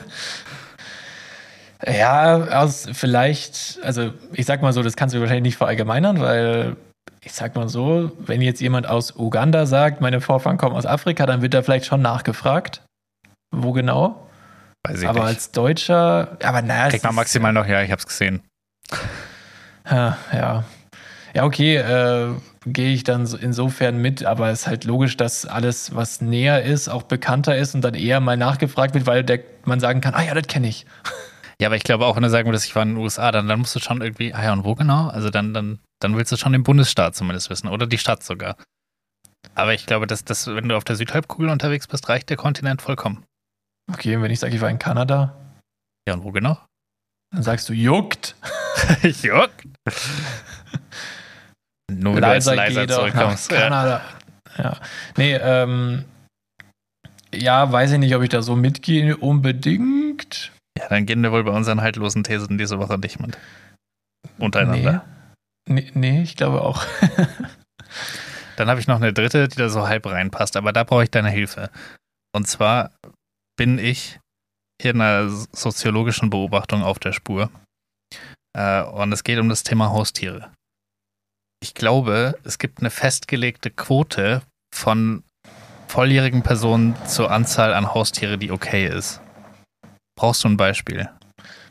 ja, aus vielleicht, also ich sag mal so, das kannst du wahrscheinlich nicht verallgemeinern, weil ich sag mal so, wenn jetzt jemand aus Uganda sagt, meine Vorfahren kommen aus Afrika, dann wird da vielleicht schon nachgefragt. Wo genau? Weiß ich aber nicht. als Deutscher, aber naja. Kriegt man maximal noch, ja, ich hab's gesehen. Ja, ja. Ja, okay, äh, gehe ich dann insofern mit, aber es ist halt logisch, dass alles, was näher ist, auch bekannter ist und dann eher mal nachgefragt wird, weil der, man sagen kann, ah ja, das kenne ich. Ja, aber ich glaube auch, wenn du sagen würdest, ich war in den USA, dann, dann musst du schon irgendwie, ah ja, und wo genau? Also dann, dann, dann willst du schon den Bundesstaat zumindest wissen oder die Stadt sogar. Aber ich glaube, dass, dass wenn du auf der Südhalbkugel unterwegs bist, reicht der Kontinent vollkommen. Okay, und wenn ich sage, ich war in Kanada. Ja, und wo genau? Dann sagst du, juckt. juckt. Nur wenn leiser du als leiser zurückkommst. Kanada. Ja. ja. Nee, ähm, ja, weiß ich nicht, ob ich da so mitgehe unbedingt. Ja, dann gehen wir wohl bei unseren haltlosen Thesen diese Woche nicht mit. Untereinander. Nee, nee, nee ich glaube auch. dann habe ich noch eine dritte, die da so halb reinpasst, aber da brauche ich deine Hilfe. Und zwar bin ich hier in einer soziologischen Beobachtung auf der Spur. Äh, und es geht um das Thema Haustiere. Ich glaube, es gibt eine festgelegte Quote von volljährigen Personen zur Anzahl an Haustiere, die okay ist. Brauchst du ein Beispiel?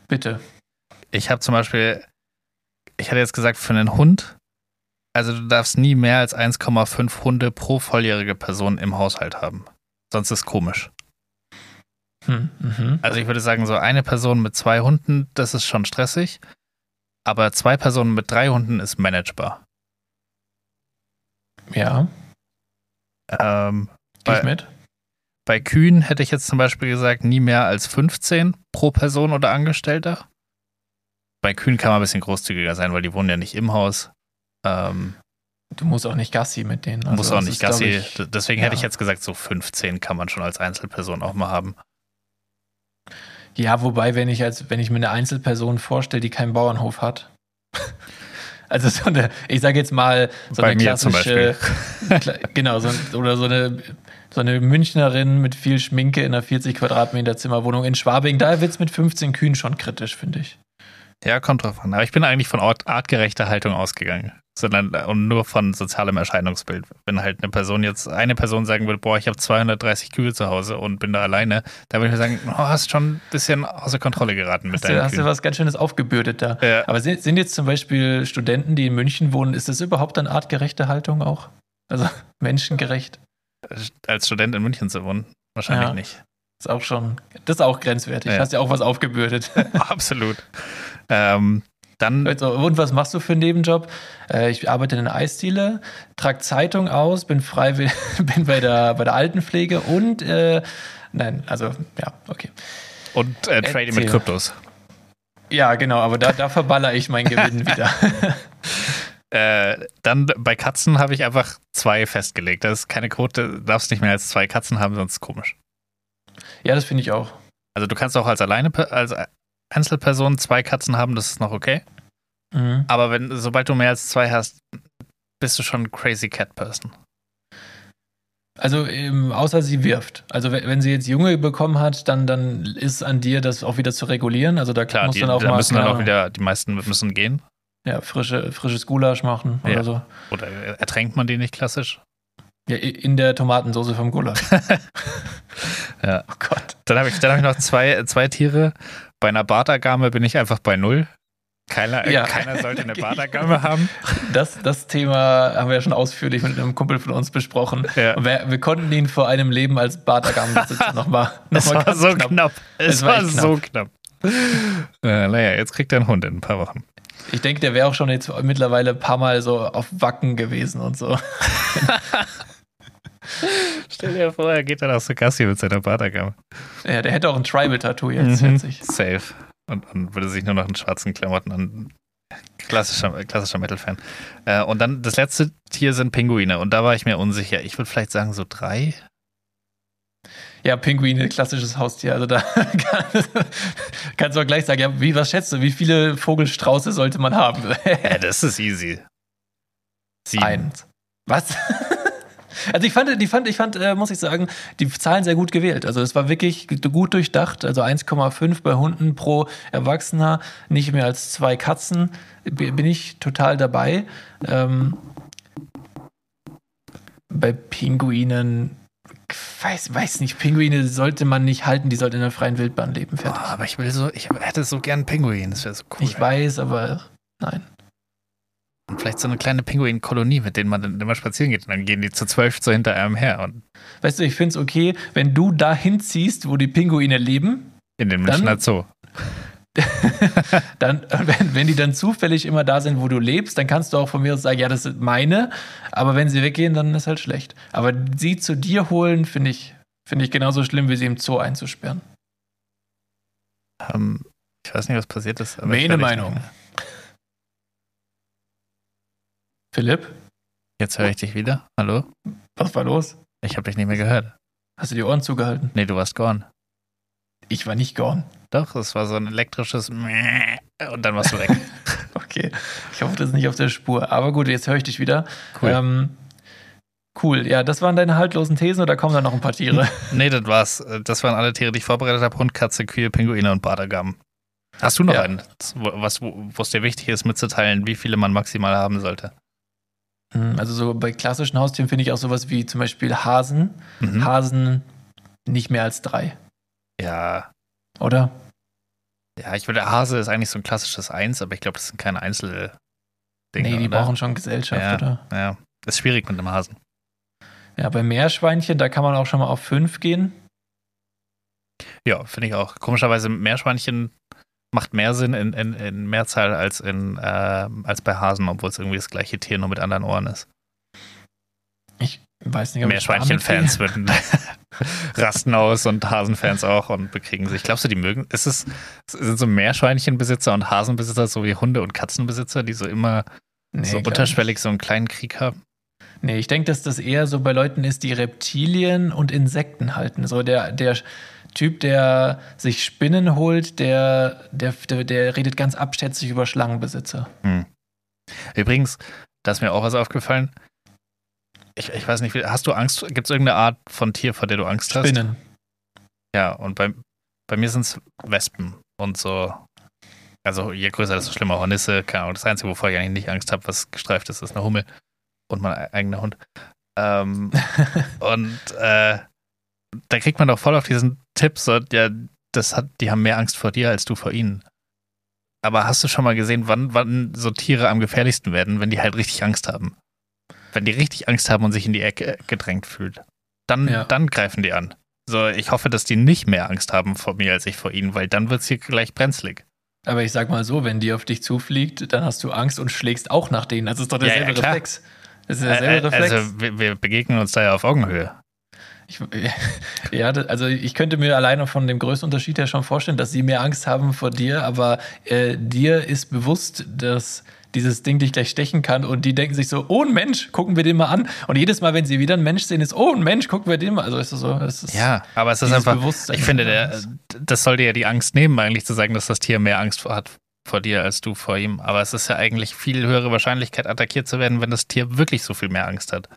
Bitte. Ich habe zum Beispiel, ich hatte jetzt gesagt, für einen Hund, also du darfst nie mehr als 1,5 Hunde pro volljährige Person im Haushalt haben. Sonst ist es komisch. Hm, mhm. Also ich würde sagen, so eine Person mit zwei Hunden, das ist schon stressig. Aber zwei Personen mit drei Hunden ist managebar. Ja. Ähm, Geh ich mit? Bei Kühen hätte ich jetzt zum Beispiel gesagt, nie mehr als 15 pro Person oder Angestellter. Bei Kühen kann man ein bisschen großzügiger sein, weil die wohnen ja nicht im Haus. Ähm, du musst auch nicht Gassi mit denen. Also musst auch nicht Gassi. Ich, Deswegen ja. hätte ich jetzt gesagt, so 15 kann man schon als Einzelperson auch mal haben. Ja, wobei, wenn ich als, wenn ich mir eine Einzelperson vorstelle, die keinen Bauernhof hat. also so eine, ich sage jetzt mal, so Bei eine klassische, genau, so, oder so eine, so eine Münchnerin mit viel Schminke in einer 40 Quadratmeter Zimmerwohnung in Schwabing, da wird es mit 15 Kühen schon kritisch, finde ich. Ja, kommt drauf an. Aber ich bin eigentlich von Art, artgerechter Haltung ausgegangen sondern und nur von sozialem Erscheinungsbild. Wenn halt eine Person jetzt, eine Person sagen würde, boah, ich habe 230 Kühe zu Hause und bin da alleine, da würde ich mir sagen, oh, hast schon ein bisschen außer Kontrolle geraten mit hast deinen du, Hast du was ganz Schönes aufgebürdet da. Ja. Aber sind, sind jetzt zum Beispiel Studenten, die in München wohnen, ist das überhaupt eine artgerechte Haltung auch? Also menschengerecht? Als Student in München zu wohnen? Wahrscheinlich ja. nicht. Ist auch schon, das ist auch grenzwertig. Ja. Hast ja auch was aufgebürdet. Absolut. Ähm, dann also, und was machst du für einen Nebenjob? Äh, ich arbeite in einer Eisdiele, trage Zeitung aus, bin frei, bin bei der, bei der Altenpflege und äh, nein, also ja, okay. Und äh, trade mit Kryptos. Ja, genau, aber da, da verballer ich meinen Gewinn wieder. Äh, dann bei Katzen habe ich einfach zwei festgelegt. Das ist keine Quote, du darfst nicht mehr als zwei Katzen haben, sonst ist es komisch. Ja, das finde ich auch. Also du kannst auch als alleine als Einzelperson zwei Katzen haben, das ist noch okay. Mhm. Aber wenn, sobald du mehr als zwei hast, bist du schon crazy cat person. Also ähm, außer sie wirft. Also wenn sie jetzt Junge bekommen hat, dann, dann ist an dir, das auch wieder zu regulieren. Also da Klar, muss die, dann auch da mal müssen dann auch wieder, die meisten müssen gehen. Ja, frische, frisches Gulasch machen oder ja. so. Oder ertränkt man die nicht klassisch? Ja, in der Tomatensauce vom Gulasch. ja. Oh Gott. Dann habe ich, hab ich noch zwei, zwei Tiere. Bei einer Bartagame bin ich einfach bei null. Keiner, Ja. keiner sollte eine Badagamme haben. Das, das Thema haben wir ja schon ausführlich mit einem Kumpel von uns besprochen. Ja. Wir, wir konnten ihn vor einem Leben als Bartagam-Besitzer nochmal noch Es war so knapp. Es, Es war war, echt so knapp. Äh, naja, jetzt kriegt er einen Hund in ein paar Wochen. Ich denke, der wäre auch schon jetzt mittlerweile ein paar Mal so auf Wacken gewesen und so. Stell dir vor, er geht dann auch so Gassi mit seiner Badagamme. Ja, der hätte auch ein Tribal-Tattoo jetzt, Mhm. schätze ich. Safe. Und, und würde sich nur noch in schwarzen Klamotten an. Klassischer, klassischer Metal-Fan. Äh, und dann das letzte Tier sind Pinguine. Und da war ich mir unsicher. Ich würde vielleicht sagen so drei. Ja, Pinguine, klassisches Haustier. Also da kann, kannst du auch gleich sagen, ja, wie, was schätzt du, wie viele Vogelstrauße sollte man haben? Ja, das ist easy. Sieben. Eins. Was? Also ich fand, die fand, ich fand, äh, muss ich sagen, die Zahlen sehr gut gewählt. Also es war wirklich gut durchdacht. Also 1,5 bei Hunden pro Erwachsener, nicht mehr als zwei Katzen. Bin ich total dabei. Ähm, bei Pinguinen, weiß, weiß nicht, Pinguine sollte man nicht halten, die sollten in der freien Wildbahn leben. Fertig. aber ich will so, ich hätte so gern Pinguin. Das wäre so cool. Ich weiß, aber nein. Und vielleicht so eine kleine Pinguinkolonie, mit denen man dann immer spazieren geht. Und dann gehen die zu zwölf so hinter einem her. Und Weißt du, ich finde es okay, wenn du dahin ziehst, wo die Pinguine leben, in dem Dann- Münchner Zoo. dann, wenn, wenn die dann zufällig immer da sind, wo du lebst, dann kannst du auch von mir aus sagen, ja, das sind meine, aber wenn sie weggehen, dann ist halt schlecht. Aber sie zu dir holen, finde ich, finde ich genauso schlimm, wie sie im Zoo einzusperren. Ähm, ich weiß nicht, was passiert ist. Meine Meinung. nicht- Philipp, Jetzt höre ich dich wieder. Hallo? was war los? Ich habe dich nicht mehr gehört. Hast du die Ohren zugehalten? Nee, du warst gone. Ich war nicht gone. Doch, es war so ein elektrisches und dann warst du weg. Okay, ich hoffe, das ist nicht auf der Spur. Aber gut, jetzt höre ich dich wieder. Cool. Ähm, cool, ja, das waren deine haltlosen Thesen oder kommen da noch ein paar Tiere? nee, das war's. Das waren alle Tiere, die ich vorbereitet habe. Hund, Katze, Kühe, Pinguine und Badagamen. Hast du noch Ja. einen, was, wo es dir wichtig ist mitzuteilen, wie viele man maximal haben sollte? Hm, Also so bei klassischen Haustieren finde ich auch sowas wie zum Beispiel Hasen. Mhm. Hasen nicht mehr als drei, Ja, oder? ja, ich würde, Hase ist eigentlich so ein klassisches Eins, aber ich glaube, das sind keine Einzel Dinge, nee, die oder? brauchen schon Gesellschaft, Ja. oder? Ja, ist schwierig mit einem Hasen. Ja, bei Meerschweinchen, da kann man auch schon mal auf fünf gehen. Ja, finde ich auch. Komischerweise Meerschweinchen macht mehr Sinn in, in, in Mehrzahl als, in, äh, als bei Hasen, obwohl es irgendwie das gleiche Tier nur mit anderen Ohren ist. Ich weiß nicht, ob Meerschweinchen-Fans würden rasten aus und Hasenfans auch und bekriegen sich. Glaubst du, die mögen? Ist es, sind so Meerschweinchenbesitzer und Hasenbesitzer so wie Hunde- und Katzenbesitzer, die so immer Nee, so unterschwellig so einen kleinen Krieg haben? Nee, ich denke, dass das eher so bei Leuten ist, die Reptilien und Insekten halten. So der, der Typ, der sich Spinnen holt, der, der, der, der redet ganz abschätzig über Schlangenbesitzer. Übrigens, da ist mir auch was aufgefallen. Ich, ich weiß nicht, wie- hast du Angst? Gibt es irgendeine Art von Tier, vor der du Angst hast? Spinnen. Ja, und bei, bei mir sind es Wespen und so. Also je größer, desto schlimmer. Hornisse, keine Ahnung. Das Einzige, wovor ich eigentlich nicht Angst habe, was gestreift ist, ist eine Hummel und mein eigener Hund. Ähm, und äh, da kriegt man doch voll auf diesen Tipp, so, ja, das hat, die haben mehr Angst vor dir als du vor ihnen. Aber hast du schon mal gesehen, wann, wann so Tiere am gefährlichsten werden, wenn die halt richtig Angst haben? Wenn die richtig Angst haben und sich in die Ecke gedrängt fühlt. Dann, Ja. dann greifen die an. So, ich hoffe, dass die nicht mehr Angst haben vor mir als ich vor ihnen, weil dann wird es hier gleich brenzlig. Aber ich sag mal so, wenn die auf dich zufliegt, dann hast du Angst und schlägst auch nach denen. Das ist doch Ja, derselbe ja, klar. Reflex. Das ist derselbe Äh, Reflex. Also, wir, wir begegnen uns da ja auf Augenhöhe. Ich, ja, das- also ich könnte mir alleine von dem Größenunterschied her schon vorstellen, dass sie mehr Angst haben vor dir, aber äh, dir ist bewusst, dass dieses Ding dich gleich stechen kann und die denken sich so, oh ein Mensch, gucken wir den mal an. Und jedes Mal, wenn sie wieder einen Mensch sehen, ist, oh ein Mensch, gucken wir den mal. Also ist das so, es ist Ja, aber es ist einfach, ich finde, der, das soll dir ja die Angst nehmen, eigentlich zu sagen, dass das Tier mehr Angst vor- hat vor dir als du vor ihm. Aber es ist ja eigentlich viel höhere Wahrscheinlichkeit, attackiert zu werden, wenn das Tier wirklich so viel mehr Angst hat.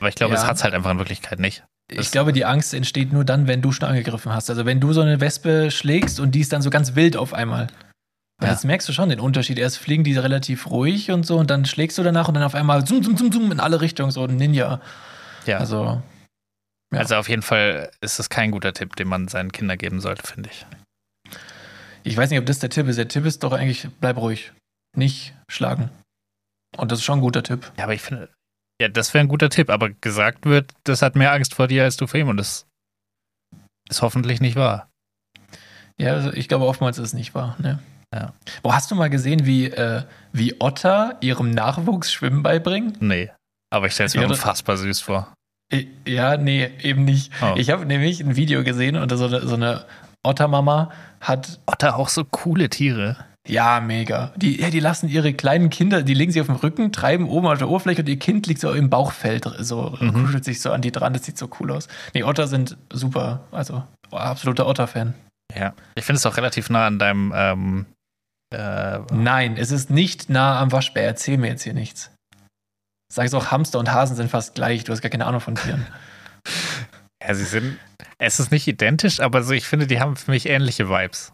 Aber ich glaube, Ja. es hat es halt einfach in Wirklichkeit nicht. Ich glaube, die Angst entsteht nur dann, wenn du schon angegriffen hast. Also wenn du so eine Wespe schlägst und die ist dann so ganz wild auf einmal. Ja. Jetzt merkst du schon den Unterschied. Erst fliegen die relativ ruhig und so und dann schlägst du danach und dann auf einmal zoom, zoom, zoom, zoom in alle Richtungen, so ein Ninja. Ja. Also, ja. Also auf jeden Fall ist es kein guter Tipp, den man seinen Kindern geben sollte, finde ich. Ich weiß nicht, ob das der Tipp ist. Der Tipp ist doch eigentlich, bleib ruhig. Nicht schlagen. Und das ist schon ein guter Tipp. Ja, aber ich finde, ja, das wäre ein guter Tipp, aber gesagt wird, das hat mehr Angst vor dir als du vor ihm und das ist hoffentlich nicht wahr. Ja, also ich glaube, oftmals ist es nicht wahr. Ne? Ja. Wo hast du mal gesehen, wie, äh, wie Otter ihrem Nachwuchs Schwimmen beibringen? Nee. Aber ich stelle es mir Ja, unfassbar süß vor. Ja, nee, eben nicht. Oh. Ich habe nämlich ein Video gesehen und so eine, so eine Ottermama hat, Otter auch so coole Tiere. Ja, mega. Die, ja, die lassen ihre kleinen Kinder, die legen sie auf den Rücken, treiben oben auf der Oberfläche und ihr Kind liegt so im Bauchfeld, so Mhm. kuschelt sich so an die dran. Das sieht so cool aus. Nee, Otter sind super. Also, absoluter Otter-Fan. Ja. Ich finde es auch relativ nah an deinem ähm, äh, Nein, es ist nicht nah am Waschbär. Erzähl mir jetzt hier nichts. Sag es auch, Hamster und Hasen sind fast gleich. Du hast gar keine Ahnung von Tieren. Ja, sie sind. Es ist nicht identisch, aber so, ich finde, die haben für mich ähnliche Vibes.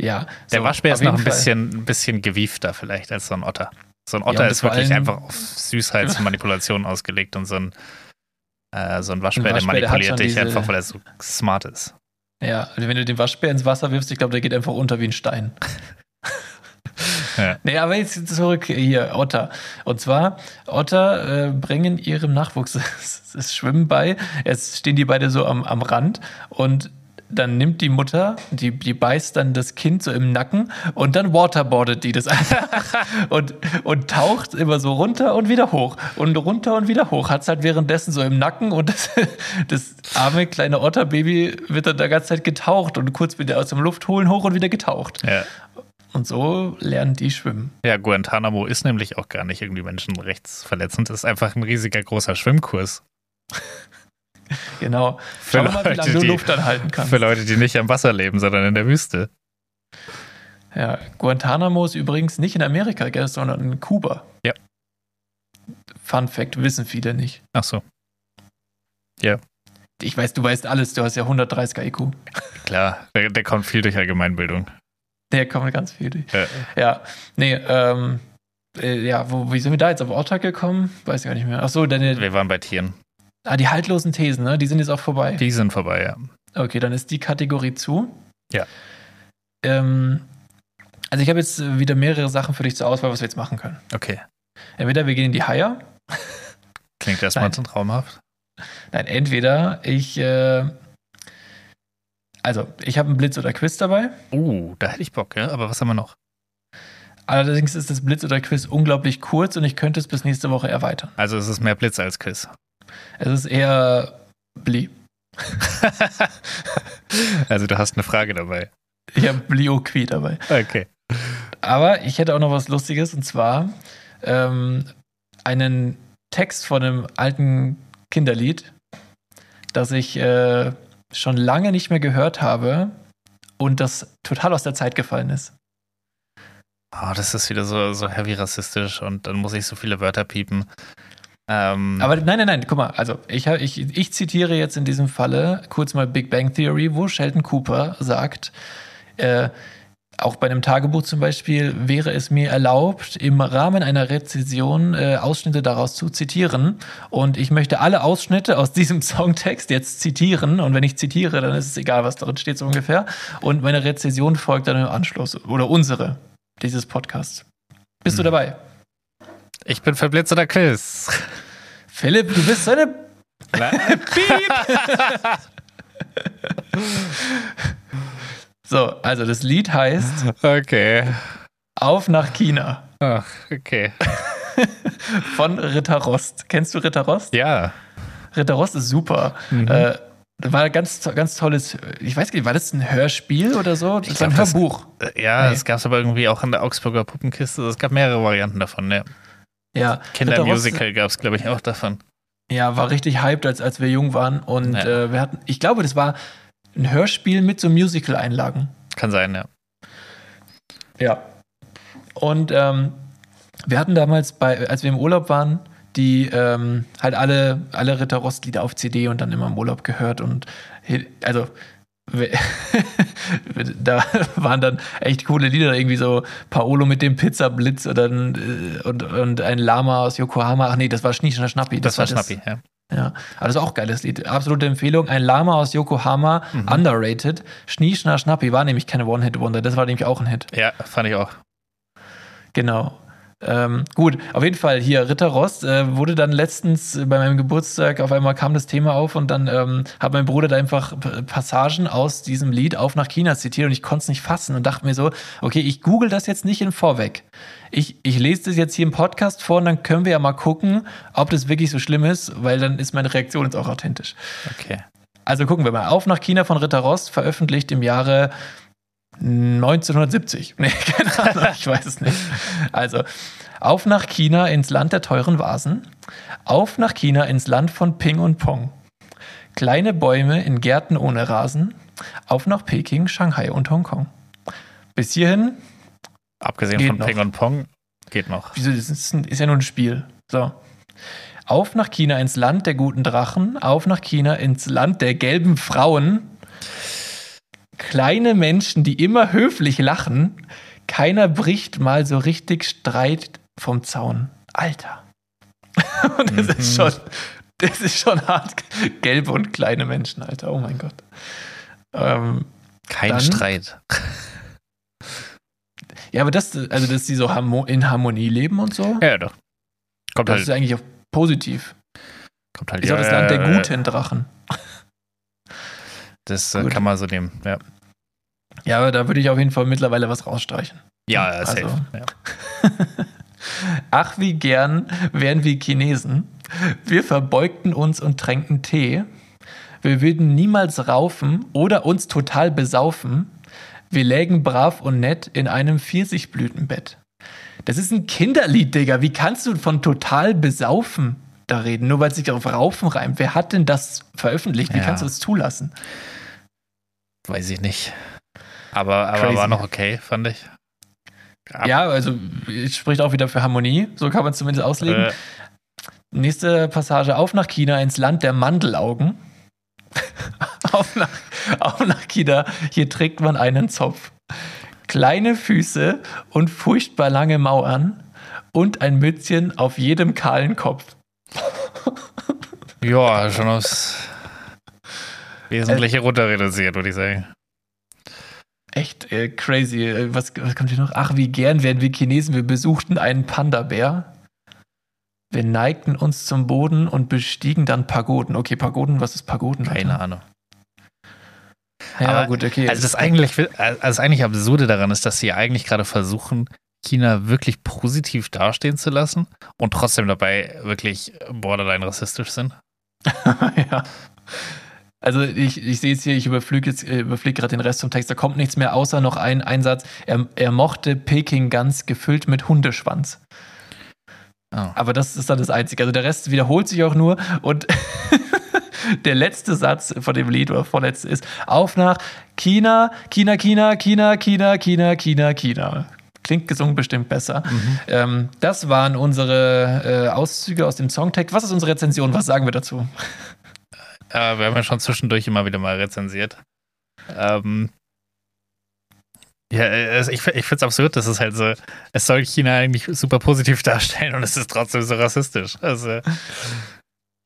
Ja. Der so, Waschbär ist noch ein bisschen, ein bisschen gewiefter vielleicht als so ein Otter. So ein Ja, Otter und ist wirklich einfach auf Süßheitsmanipulation ausgelegt und so ein, äh, so ein Waschbär, Ein Waschbär, der der manipuliert schon dich einfach, weil er so smart ist. Ja, also wenn du den Waschbär ins Wasser wirfst, ich glaube, der geht einfach unter wie ein Stein. Ja. Nee, aber jetzt zurück hier, Otter. Und zwar, Otter äh, bringen ihrem Nachwuchs das, das Schwimmen bei. Jetzt stehen die beide so am, am Rand und dann nimmt die Mutter, die, die beißt dann das Kind so im Nacken und dann waterboardet die das einfach und, und taucht immer so runter und wieder hoch und runter und wieder hoch. Hat es halt währenddessen so im Nacken und das, das arme kleine Otterbaby wird dann da ganze Zeit getaucht und kurz wieder aus dem Luft holen, hoch und wieder getaucht. Ja. Und so lernen die schwimmen. ja, Guantanamo ist nämlich auch gar nicht irgendwie menschenrechtsverletzend. Das ist einfach ein riesiger großer Schwimmkurs. Genau. Für Schau mal, wie Leute, lange du die- Luft anhalten kannst. Für Leute, die nicht am Wasser leben, sondern in der Wüste. Ja, Guantanamo ist übrigens nicht in Amerika, gell, sondern in Kuba. Ja. Fun Fact, wissen viele nicht. Ach so, Ich weiß, du weißt alles, du hast ja 130er IQ. klar. Der, der kommt viel durch Allgemeinbildung. Der kommt ganz viel durch. Ja. Ja, nee, ähm, äh, ja, wo, wie sind wir da jetzt auf Otter gekommen? Weiß ich gar nicht mehr. Ach so, deine, Wir waren bei Tieren. Ah, die haltlosen Thesen, ne? Die sind jetzt auch vorbei. Die sind vorbei, ja. Okay, dann ist die Kategorie zu. Ja. Ähm, also ich habe jetzt wieder mehrere Sachen für dich zur Auswahl, was wir jetzt machen können. Okay. Entweder wir gehen in die Haier. Klingt erstmal so traumhaft. Nein, entweder ich, äh, also ich habe einen Blitz oder Quiz dabei. Uh, da hätte ich Bock, ja. Aber was haben wir noch? Allerdings ist das Blitz oder Quiz unglaublich kurz und ich könnte es bis nächste Woche erweitern. Also es ist mehr Blitz als Quiz. Es ist eher Bli. also du hast eine Frage dabei. Ich habe Blioqui dabei. Okay. Aber ich hätte auch noch was Lustiges und zwar ähm, einen Text von einem alten Kinderlied, das ich äh, schon lange nicht mehr gehört habe und das total aus der Zeit gefallen ist. Oh, das ist wieder so, so heavy rassistisch und dann muss ich so viele Wörter piepen. Ähm, Aber nein, nein, nein, guck mal, also ich, ich, ich zitiere jetzt in diesem Falle kurz mal Big Bang Theory, wo Sheldon Cooper sagt, äh, auch bei einem Tagebuch zum Beispiel, wäre es mir erlaubt, im Rahmen einer Rezession äh, Ausschnitte daraus zu zitieren. Und ich möchte alle Ausschnitte aus diesem Songtext jetzt zitieren. Und wenn ich zitiere, dann ist es egal, was darin steht, so ungefähr. Und meine Rezession folgt dann im Anschluss. Oder unsere, dieses Podcast. Bist du Hm. dabei? ich bin für Blitz oder Quiz. Philipp, du bist so eine So, also das Lied heißt okay. Auf nach China Ach, okay. von Ritter Rost. Kennst du Ritter Rost? Ja. Ritter Rost ist super. Mhm. Äh, war ein ganz, ganz tolles, ich weiß nicht, war das ein Hörspiel oder so? Das Ich war ein glaub, das- Hörbuch. Äh, Ja, Nee. es gab es aber irgendwie auch in der Augsburger Puppenkiste. Es gab mehrere Varianten davon. Ja. Ja, Kindermusical gab es, glaube ich, auch davon. Ja, war richtig hyped, als, als wir jung waren. Und Ja. äh, wir hatten, ich glaube, das war ein Hörspiel mit so Musical-Einlagen. Kann sein, ja. Ja. Und ähm, wir hatten damals, bei, als wir im Urlaub waren, die ähm, halt alle, alle Ritter Rost-Lieder auf CD und dann immer im Urlaub gehört. Und also da waren dann echt coole Lieder, irgendwie so Paolo mit dem Pizzablitz oder ein, äh, und, und ein Lama aus Yokohama. Ach nee, das war Schnie Schnappi. Das, war Schnappi, ja. Ja, aber das ist auch ein geiles Lied. Absolute Empfehlung. Ein Lama aus Yokohama, Mhm. underrated. Schnie, Schna, Schnappi war nämlich keine One-Hit-Wonder. Das war nämlich auch ein Hit. Ja, fand ich auch. Genau. Ähm, gut, auf jeden Fall hier, Ritter Rost äh, wurde dann letztens bei meinem Geburtstag, auf einmal kam das Thema auf und dann ähm, hat mein Bruder da einfach Passagen aus diesem Lied auf nach China zitiert und ich konnte es nicht fassen und dachte mir so, okay, ich google das jetzt nicht in Vorweg. Ich, ich lese das jetzt hier im Podcast vor und dann können wir ja mal gucken, ob das wirklich so schlimm ist, weil dann ist meine Reaktion jetzt auch authentisch. Okay. Also gucken wir mal. Auf nach China von Ritter Rost, veröffentlicht im Jahre 1970. Nee, keine Ahnung, ich weiß es nicht. Also, auf nach China ins Land der teuren Vasen. Auf nach China ins Land von Ping und Pong. Kleine Bäume in Gärten ohne Rasen. Auf nach Peking, Shanghai und Hongkong. Bis hierhin, Abgesehen von noch. Ping und Pong, geht noch. wieso, das ist, ist ja nur ein Spiel. So. Auf nach China ins Land der guten Drachen. Auf nach China ins Land der gelben Frauen. Kleine Menschen, die immer höflich lachen. Keiner bricht mal so richtig Streit vom Zaun. Alter. Und das ist Mhm. schon, das ist schon hart. Gelbe und kleine Menschen, Alter. Oh mein Gott. Ähm, Kein Dann- Streit. ja, aber das, also, dass sie so harmo in Harmonie leben und so, Ja, doch. Kommt das halt, ist eigentlich auch positiv. kommt halt Ist auch das Land der guten Drachen. Das äh, Gut. kann man so nehmen. Ja, Ja, aber da würde ich auf jeden Fall mittlerweile was rausstreichen. ja Also- safe. Ja. Ach, wie gern wären wir Chinesen. Wir verbeugten uns und tränken Tee. Wir würden niemals raufen oder uns total besaufen. Wir lägen brav und nett in einem Pfirsichblütenbett. Das ist ein Kinderlied, Digga. Wie kannst du von total besaufen da reden? Nur weil es sich auf Raufen reimt. Wer hat denn das veröffentlicht? Wie Ja. kannst du das zulassen? Weiß ich nicht. Aber, aber Crazy. war noch okay, fand ich. Ab- Ja, also es spricht auch wieder für Harmonie. So kann man es zumindest auslegen. Äh, Nächste Passage. Auf nach China ins Land der Mandelaugen. auf, nach, auf nach China. Hier trägt man einen Zopf. Kleine Füße und furchtbar lange Mauern und ein Mützchen auf jedem kahlen Kopf. ja, schon aufs Wesentliche runter reduziert, würde ich sagen. Echt äh, crazy. Äh, Was, was kommt hier noch? Ach, wie gern wären wir Chinesen. Wir besuchten einen Panda-Bär. Wir neigten uns zum Boden und bestiegen dann Pagoden. Okay, Pagoden, was ist Pagoden? Keine Ahnung. Ja, Aber- gut, okay. Also das eigentlich, also das eigentlich Absurde daran ist, dass sie eigentlich gerade versuchen, China wirklich positiv dastehen zu lassen und trotzdem dabei wirklich borderline rassistisch sind. ja. Also ich, ich sehe jetzt hier, ich überflüge jetzt, äh, überfliege gerade den Rest vom Text, da kommt nichts mehr, außer noch ein Einsatz. Er, er mochte Peking ganz gefüllt mit Hundeschwanz. Oh. Aber das ist dann das Einzige. Also der Rest wiederholt sich auch nur und der letzte Satz von dem Lied oder vorletzte ist auf nach China, China, China, China, China, China, China, China. Klingt gesungen bestimmt besser. Ähm, das waren unsere äh, Auszüge aus dem Songtext. Was ist unsere Rezension? Was sagen wir dazu? Äh, wir haben ja schon zwischendurch immer wieder mal rezensiert. Ähm, ja, es- ich, ich finde es absurd, dass es halt so, es soll China eigentlich super positiv darstellen und es ist trotzdem so rassistisch. Also,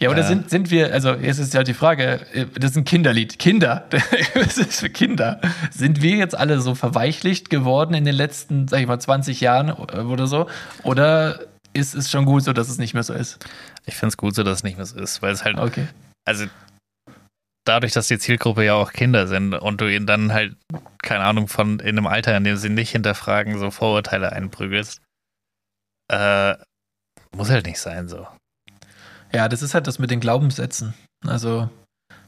Ja, oder Äh. sind, sind wir, also jetzt ist ja die Frage, äh, das ist ein Kinderlied. Kinder, das ist für Kinder. Sind wir jetzt alle so verweichlicht geworden in den letzten, sag ich mal, 20 Jahren oder so? Oder ist es schon gut so, dass es nicht mehr so ist? ich finde es gut so, dass es nicht mehr so ist, weil es halt, Okay. also dadurch, dass die Zielgruppe ja auch Kinder sind und du ihnen dann halt, keine Ahnung, von in einem Alter, in dem sie nicht hinterfragen, so Vorurteile einprügelst, äh, muss halt nicht sein so. Ja, das ist halt das mit den Glaubenssätzen. Also,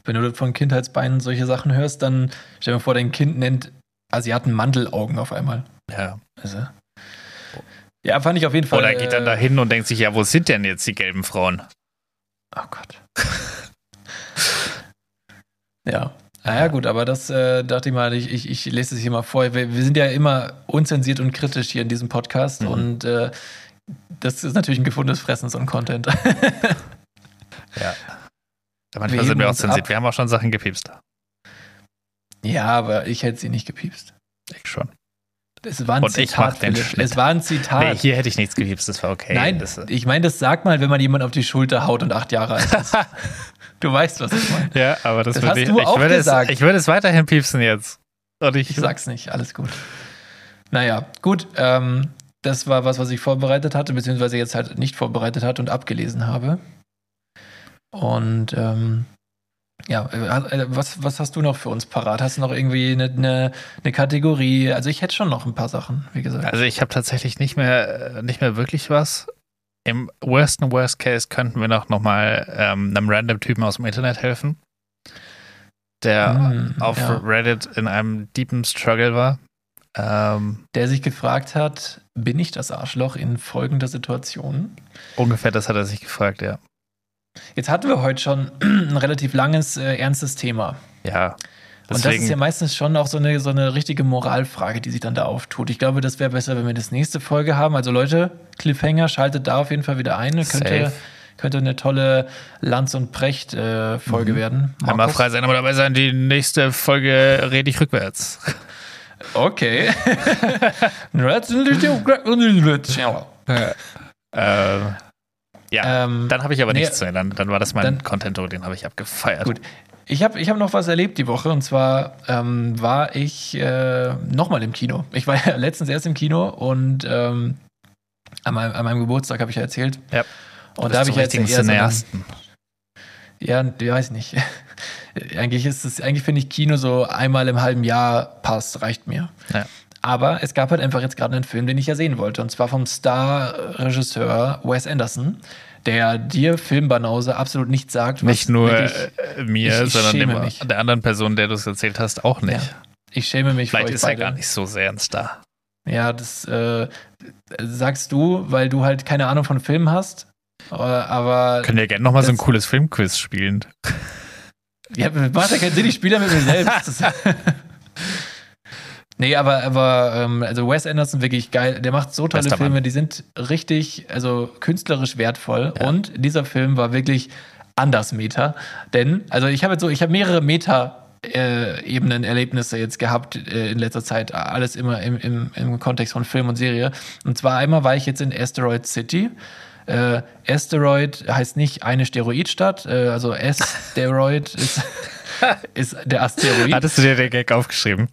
wenn du von Kindheitsbeinen solche Sachen hörst, dann stell dir mal vor, dein Kind nennt Asiaten Mandelaugen auf einmal. Ja. Also, ja, fand ich auf jeden Fall. Oder geht dann äh, da hin und denkt sich, ja, wo sind denn jetzt die gelben Frauen? Oh Gott. ja. Naja, gut, aber das äh, dachte ich mal, ich, ich, ich lese es hier mal vor. Wir, wir sind ja immer unzensiert und kritisch hier in diesem Podcast Mhm. und äh, das ist natürlich ein gefundenes Fressen, so ein Content. Ja. Wir Manchmal heben sind wir auch zensiert. Wir haben auch schon Sachen gepiepst. ja, aber ich hätte sie nicht gepiepst. Ich schon. Es war ein Und. Schnitt. Es war ein Zitat. Nee, hier hätte ich nichts gepiepst, das war okay. Nein, das, ich meine, das sagt mal, wenn man jemand auf die Schulter haut und acht Jahre alt ist. du weißt, was ich meine. ja, aber das, Das würde ich, ich auch würde gesagt. Es, ich würde es weiterhin piepsen jetzt. Und ich, Ich sag's nicht, alles gut. Naja, gut. Ähm, das war was, was ich vorbereitet hatte, beziehungsweise jetzt halt nicht vorbereitet hatte und abgelesen habe. Und ähm, ja, äh, was, was hast du noch für uns parat? Hast du noch irgendwie eine, eine, eine Kategorie? Also ich hätte schon noch ein paar Sachen, wie gesagt. Also ich habe tatsächlich nicht mehr, äh, nicht mehr wirklich was. Im worsten Worst Case könnten wir noch, noch mal ähm, einem random Typen aus dem Internet helfen, der Hm, auf ja. Reddit in einem deepen Struggle war. Ähm, Der sich gefragt hat, bin ich das Arschloch in folgender Situation? ungefähr das hat er sich gefragt, ja. Jetzt hatten wir heute schon ein relativ langes, äh, ernstes Thema. Ja. Und das ist ja Deswegen, meistens schon auch so eine, so eine richtige Moralfrage, die sich dann da auftut. Ich glaube, das wäre besser, wenn wir das nächste Folge haben. Also Leute, Cliffhanger, schaltet da auf jeden Fall wieder ein. Könnte, könnte eine tolle Lanz- und Precht-Folge werden. einmal Markus? frei sein, aber dabei sein, die nächste Folge rede ich rückwärts. Okay. ähm, ja, ähm, dann habe ich aber nee, nichts mehr. Dann, dann war das mein dann- Content, den habe ich abgefeiert. Gut. Ich habe ich hab noch was erlebt die Woche und zwar ähm, war ich äh, nochmal im Kino. Ich war ja letztens erst im Kino und ähm, an, meinem, an meinem Geburtstag habe ich ja erzählt. Ja. Und da habe ich jetzt eher so einen- Cineasten. Ja, ich weiß nicht. eigentlich ist es, eigentlich finde ich Kino so einmal im halben Jahr passt, reicht mir. Ja. Aber es gab halt einfach jetzt gerade einen Film, den ich ja sehen wollte. Und zwar vom Star-Regisseur Wes Anderson, der dir Filmbanause absolut nichts sagt. was Nicht nur wirklich- äh, mir, ich- ich sondern mich. der anderen Person, der du es erzählt hast, auch nicht. Ja, ich schäme mich Vielleicht ist er beide. gar nicht so sehr ein Star. Ja, das äh, sagst du, weil du halt keine Ahnung von Filmen hast. Äh, Aber Können wir gerne nochmal so ein cooles Filmquiz spielen. Ja, macht ja keinen Sinn, ich spiele ja mit mir selbst. Nee, aber, aber ähm, also Wes Anderson wirklich geil. Der macht so tolle Bester Filme, Mann. die sind richtig, also künstlerisch wertvoll. Ja. Und dieser Film war wirklich anders Meta. Denn, also ich habe jetzt so, ich habe mehrere Meta. Äh, Ebenen, Erlebnisse jetzt gehabt äh, in letzter Zeit, alles immer im, im, im Kontext von Film und Serie. Und zwar einmal war ich jetzt in Asteroid City. Äh, Asteroid heißt nicht eine Steroidstadt, äh, also Asteroid ist, ist der Asteroid. Hattest du dir den Gag aufgeschrieben?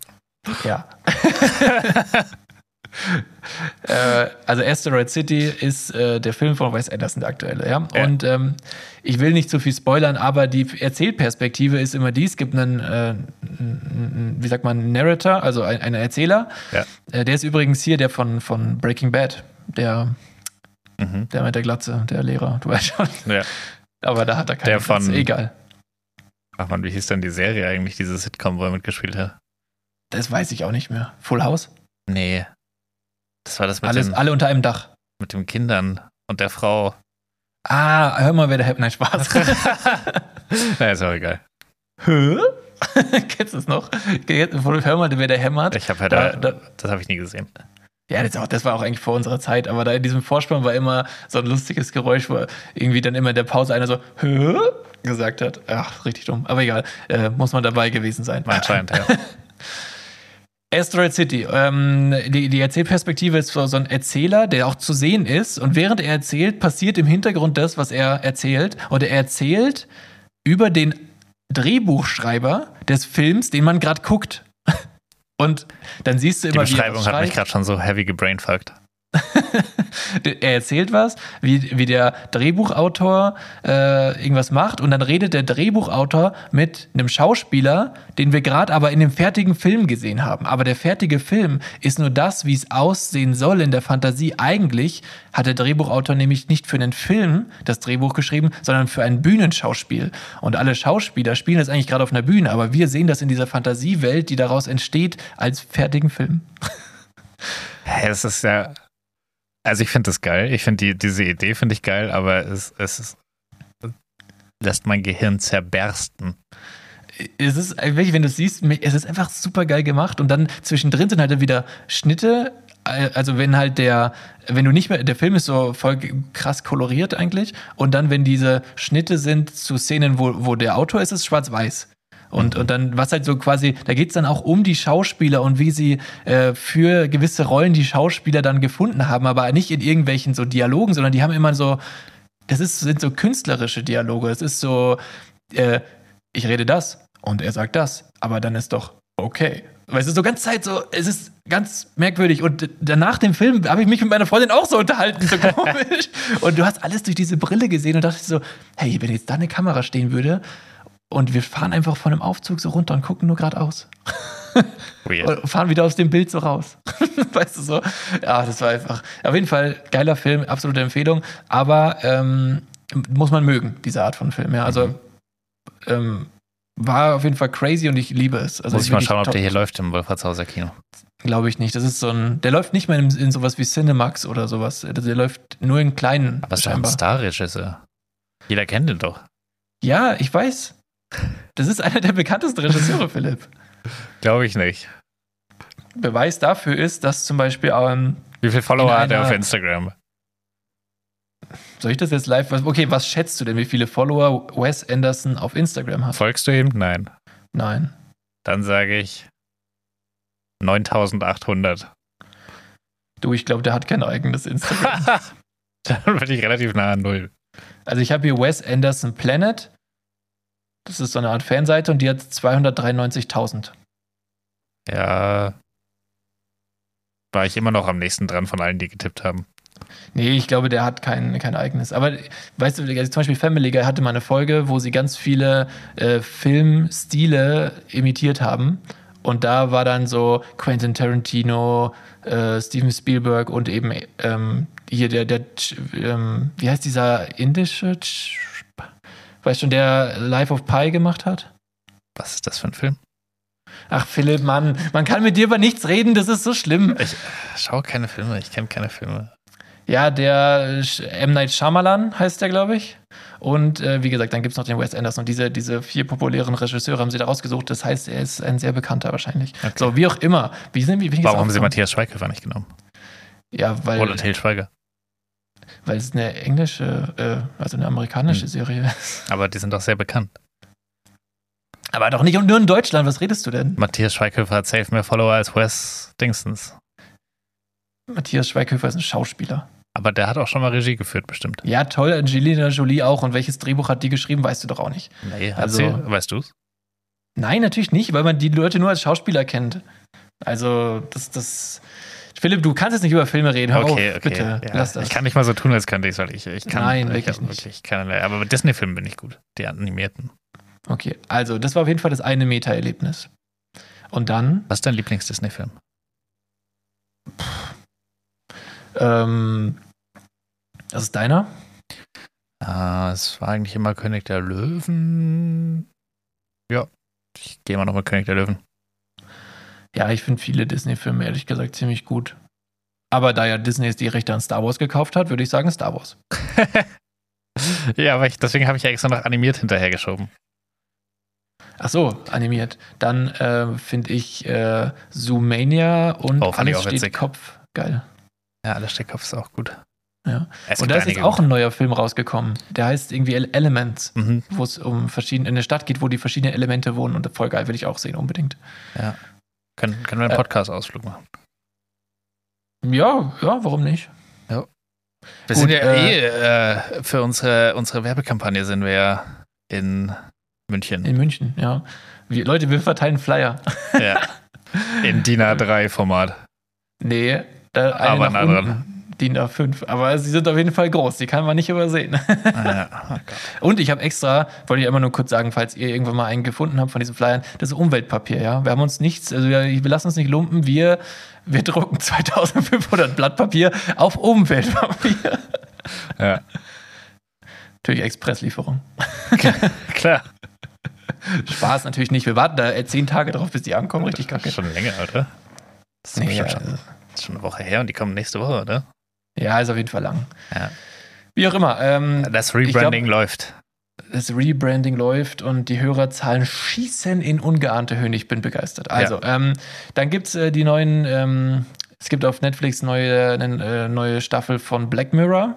Ja. äh, also Asteroid City ist äh, der Film von Wes Anderson, der aktuelle, ja. Ja. Und ähm, ich will nicht zu viel spoilern, aber die Erzählperspektive ist immer die, es gibt einen, äh, wie sagt man, Narrator, also ein, einen Erzähler. Ja. Äh, der ist übrigens hier der von, von Breaking Bad, der, Mhm. der mit der Glatze, der Lehrer, du weißt schon. Ja. Aber da hat er keine Der von- egal. Ach man, wie hieß denn die Serie eigentlich, diese Sitcom, wo er mitgespielt hat? Das weiß ich auch nicht mehr. Full House? Nee. Das war das mit, Alles, den, alle unter einem Dach. mit den Kindern und der Frau. Ah, hör mal, wer der Nein, Spaß. naja, ist auch egal. Hä? Kennst du es noch? Hör mal, wer der hämmert. Ich habe halt, Da- da, da- das habe ich nie gesehen. Ja, das, auch, das war auch eigentlich vor unserer Zeit, aber da in diesem Vorspann war immer so ein lustiges Geräusch, wo irgendwie dann immer in der Pause einer so Hä? gesagt hat. Ach, richtig dumm. Aber egal, äh, muss man dabei gewesen sein. Anscheinend, ja. Asteroid City. Ähm, die, die Erzählperspektive ist so ein Erzähler, der auch zu sehen ist. Und während er erzählt, passiert im Hintergrund das, was er erzählt. Und er erzählt über den Drehbuchschreiber des Films, den man gerade guckt. Und dann siehst du Die immer, er Beschreibung hat mich gerade schon so heavy gebrainfuckt. er erzählt was, wie, wie der Drehbuchautor äh, irgendwas macht und dann redet der Drehbuchautor mit einem Schauspieler, den wir gerade aber in dem fertigen Film gesehen haben. Aber der fertige Film ist nur das, wie es aussehen soll in der Fantasie. Eigentlich hat der Drehbuchautor nämlich nicht für einen Film das Drehbuch geschrieben, sondern für ein Bühnenschauspiel. Und alle Schauspieler spielen das eigentlich gerade auf einer Bühne, aber wir sehen das in dieser Fantasiewelt, die daraus entsteht, als fertigen Film. Hä, es ist ja. Also ich finde das geil. Ich finde die, diese Idee finde ich geil, aber es, es ist, lässt mein Gehirn zerbersten. es ist wirklich, wenn du es siehst, es ist einfach super geil gemacht und dann zwischendrin sind halt wieder Schnitte. äh, Also wenn halt der, wenn du nicht mehr, der Film ist so voll krass koloriert eigentlich und dann wenn diese Schnitte sind zu Szenen, wo, wo der Autor ist, ist es schwarz-weiß. Und, und dann, was halt so quasi, da geht's dann auch um die Schauspieler und wie sie äh, für gewisse Rollen die Schauspieler dann gefunden haben, aber nicht in irgendwelchen so Dialogen, sondern die haben immer so, das ist, sind so künstlerische Dialoge. Es ist so, äh, ich rede das und er sagt das, aber dann ist doch okay. Weil es ist so ganz Zeit so, es ist ganz merkwürdig. Und danach dem Film habe ich mich mit meiner Freundin auch so unterhalten, so komisch. und du hast alles durch diese Brille gesehen und dachte so, hey, wenn jetzt da eine Kamera stehen würde und wir fahren einfach von einem Aufzug so runter und gucken nur geradeaus. Weird. Und fahren wieder aus dem Bild so raus. weißt du so? Ja, das war einfach. Auf jeden Fall geiler Film, absolute Empfehlung. Aber ähm, muss man mögen, diese Art von Film. Ja, also ähm, war auf jeden Fall crazy und ich liebe es. Also Muss ich mal schauen, ob der hier läuft im Wolfratshauser Kino. Glaube ich nicht. Das ist so ein. Der läuft nicht mehr in, in sowas wie Cinemax oder sowas. Der, der läuft nur in kleinen. Aber es ist ein. Star-Regisseur. Jeder kennt ihn doch. Ja, ich weiß. Das ist einer der bekanntesten Regisseure, Philipp. Glaube ich nicht. Beweis dafür ist, dass zum Beispiel, ähm, Wie viele Follower hat er auf Instagram? soll ich das jetzt live? Okay, was schätzt du denn, wie viele Follower Wes Anderson auf Instagram hat? Folgst du ihm? Nein. Nein. Dann sage ich 9800. Du, ich glaube, der hat kein eigenes Instagram. Dann bin ich relativ nah an Null. also ich habe hier Wes Anderson Planet. Das ist so eine Art Fanseite und die hat 293.000. Ja. War ich immer noch am nächsten dran von allen, die getippt haben. Nee, ich glaube, der hat kein, kein eigenes. Aber weißt du, also zum Beispiel Family Guy hatte mal eine Folge, wo sie ganz viele äh, Filmstile imitiert haben. Und da war dann so Quentin Tarantino, äh, Steven Spielberg und eben ähm, hier der, der ähm, wie heißt dieser indische, Ch- weißt schon, der Life of Pi gemacht hat? Was ist das für ein Film? Ach, Philipp, Mann, man kann mit dir über nichts reden, das ist so schlimm. Ich schaue keine Filme, ich kenne keine Filme. Ja, der Sch- M. Night Shyamalan heißt der, glaube ich. Und äh, wie gesagt, dann gibt es noch den Wes Anderson. Und diese, diese vier populären Regisseure haben sie da rausgesucht. Das heißt, er ist ein sehr bekannter wahrscheinlich. Okay. So, wie auch immer. Wie sind wie jetzt Warum haben sie? Matthias Schweighöfer nicht genommen? Ja, weil, Oder Till Schweiger. Weil es eine englische, äh, also eine amerikanische Hm. Serie ist. Aber die sind doch sehr bekannt. Aber doch nicht nur in Deutschland. Was redest du denn? Matthias Schweighöfer hat safe mehr Follower als Wes Dingstons. Matthias Schweighöfer ist ein Schauspieler. Aber der hat auch schon mal Regie geführt, bestimmt. Ja, toll. Angelina Jolie auch. Und welches Drehbuch hat die geschrieben, weißt du doch auch nicht. Nee, Also- sie? Weißt du's? Nein, natürlich nicht, weil man die Leute nur als Schauspieler kennt. Also, das, das. Philipp, du kannst jetzt nicht über Filme reden. Hör Okay, auf, okay. bitte. Ja, Lass das. Ich kann nicht mal so tun, als könnte ich es, weil ich, ich kann. Nein, ich wirklich nicht. wirklich keinerlei. Aber mit Disney-Filmen bin ich gut. Die animierten. Okay, also, das war auf jeden Fall das eine Meta-Erlebnis. Und dann, Was ist dein Lieblings-Disney-Film? ähm, das ist deiner? Ah, es war eigentlich immer König der Löwen. Ja, ich gehe mal noch mit König der Löwen. Ja, ich finde viele Disney-Filme ehrlich gesagt ziemlich gut. Aber da ja Disney die Rechte an Star Wars gekauft hat, würde ich sagen Star Wars. ja, aber ich, deswegen habe ich ja extra noch animiert hinterhergeschoben. Ach so, animiert. Dann äh, finde ich äh, Zoomania und Oh, alles steht witzig. Kopf. Geil. Ja, der Steckkopf ist auch gut. Ja. Und da ist jetzt auch ein neuer Film rausgekommen. Der heißt irgendwie Ele- Elements, Mhm. wo es um verschiedene, in eine Stadt geht, wo die verschiedenen Elemente wohnen. Und voll geil, will ich auch sehen, unbedingt. Können, können wir einen Äh, Podcast-Ausflug machen? Ja, ja, warum nicht? Wir Gut, sind ja äh, eh, äh, für unsere, unsere Werbekampagne sind wir ja in München. In München, ja. Wir, Leute, wir verteilen Flyer. ja. In DIN A3-Format. Nee, da eine Aber nach unten. DIN A5. Aber sie sind auf jeden Fall groß, die kann man nicht übersehen. Ah, ja. Oh. Und ich habe extra, wollte ich immer nur kurz sagen, falls ihr irgendwann mal einen gefunden habt von diesen Flyern, das ist Umweltpapier, ja. Wir haben uns nichts, also wir, wir lassen uns nicht lumpen, wir, wir drucken 2500 Blatt Papier auf Umweltpapier. Ja. Natürlich Expresslieferung. Klar. Spaß natürlich nicht. Wir warten da äh, zehn Tage drauf, bis die ankommen. Richtig Das kacke. ist schon länger, oder? Das ist, Nee, schon, das ist schon eine Woche her und die kommen nächste Woche, oder? Ja, ist auf jeden Fall lang. Ja. Wie auch immer. Ähm, Das Rebranding läuft. das Rebranding läuft und die Hörerzahlen schießen in ungeahnte Höhen. Ich bin begeistert. Also, ähm, dann gibt es äh, die neuen, ähm, es gibt auf Netflix neue, eine äh, neue Staffel von Black Mirror.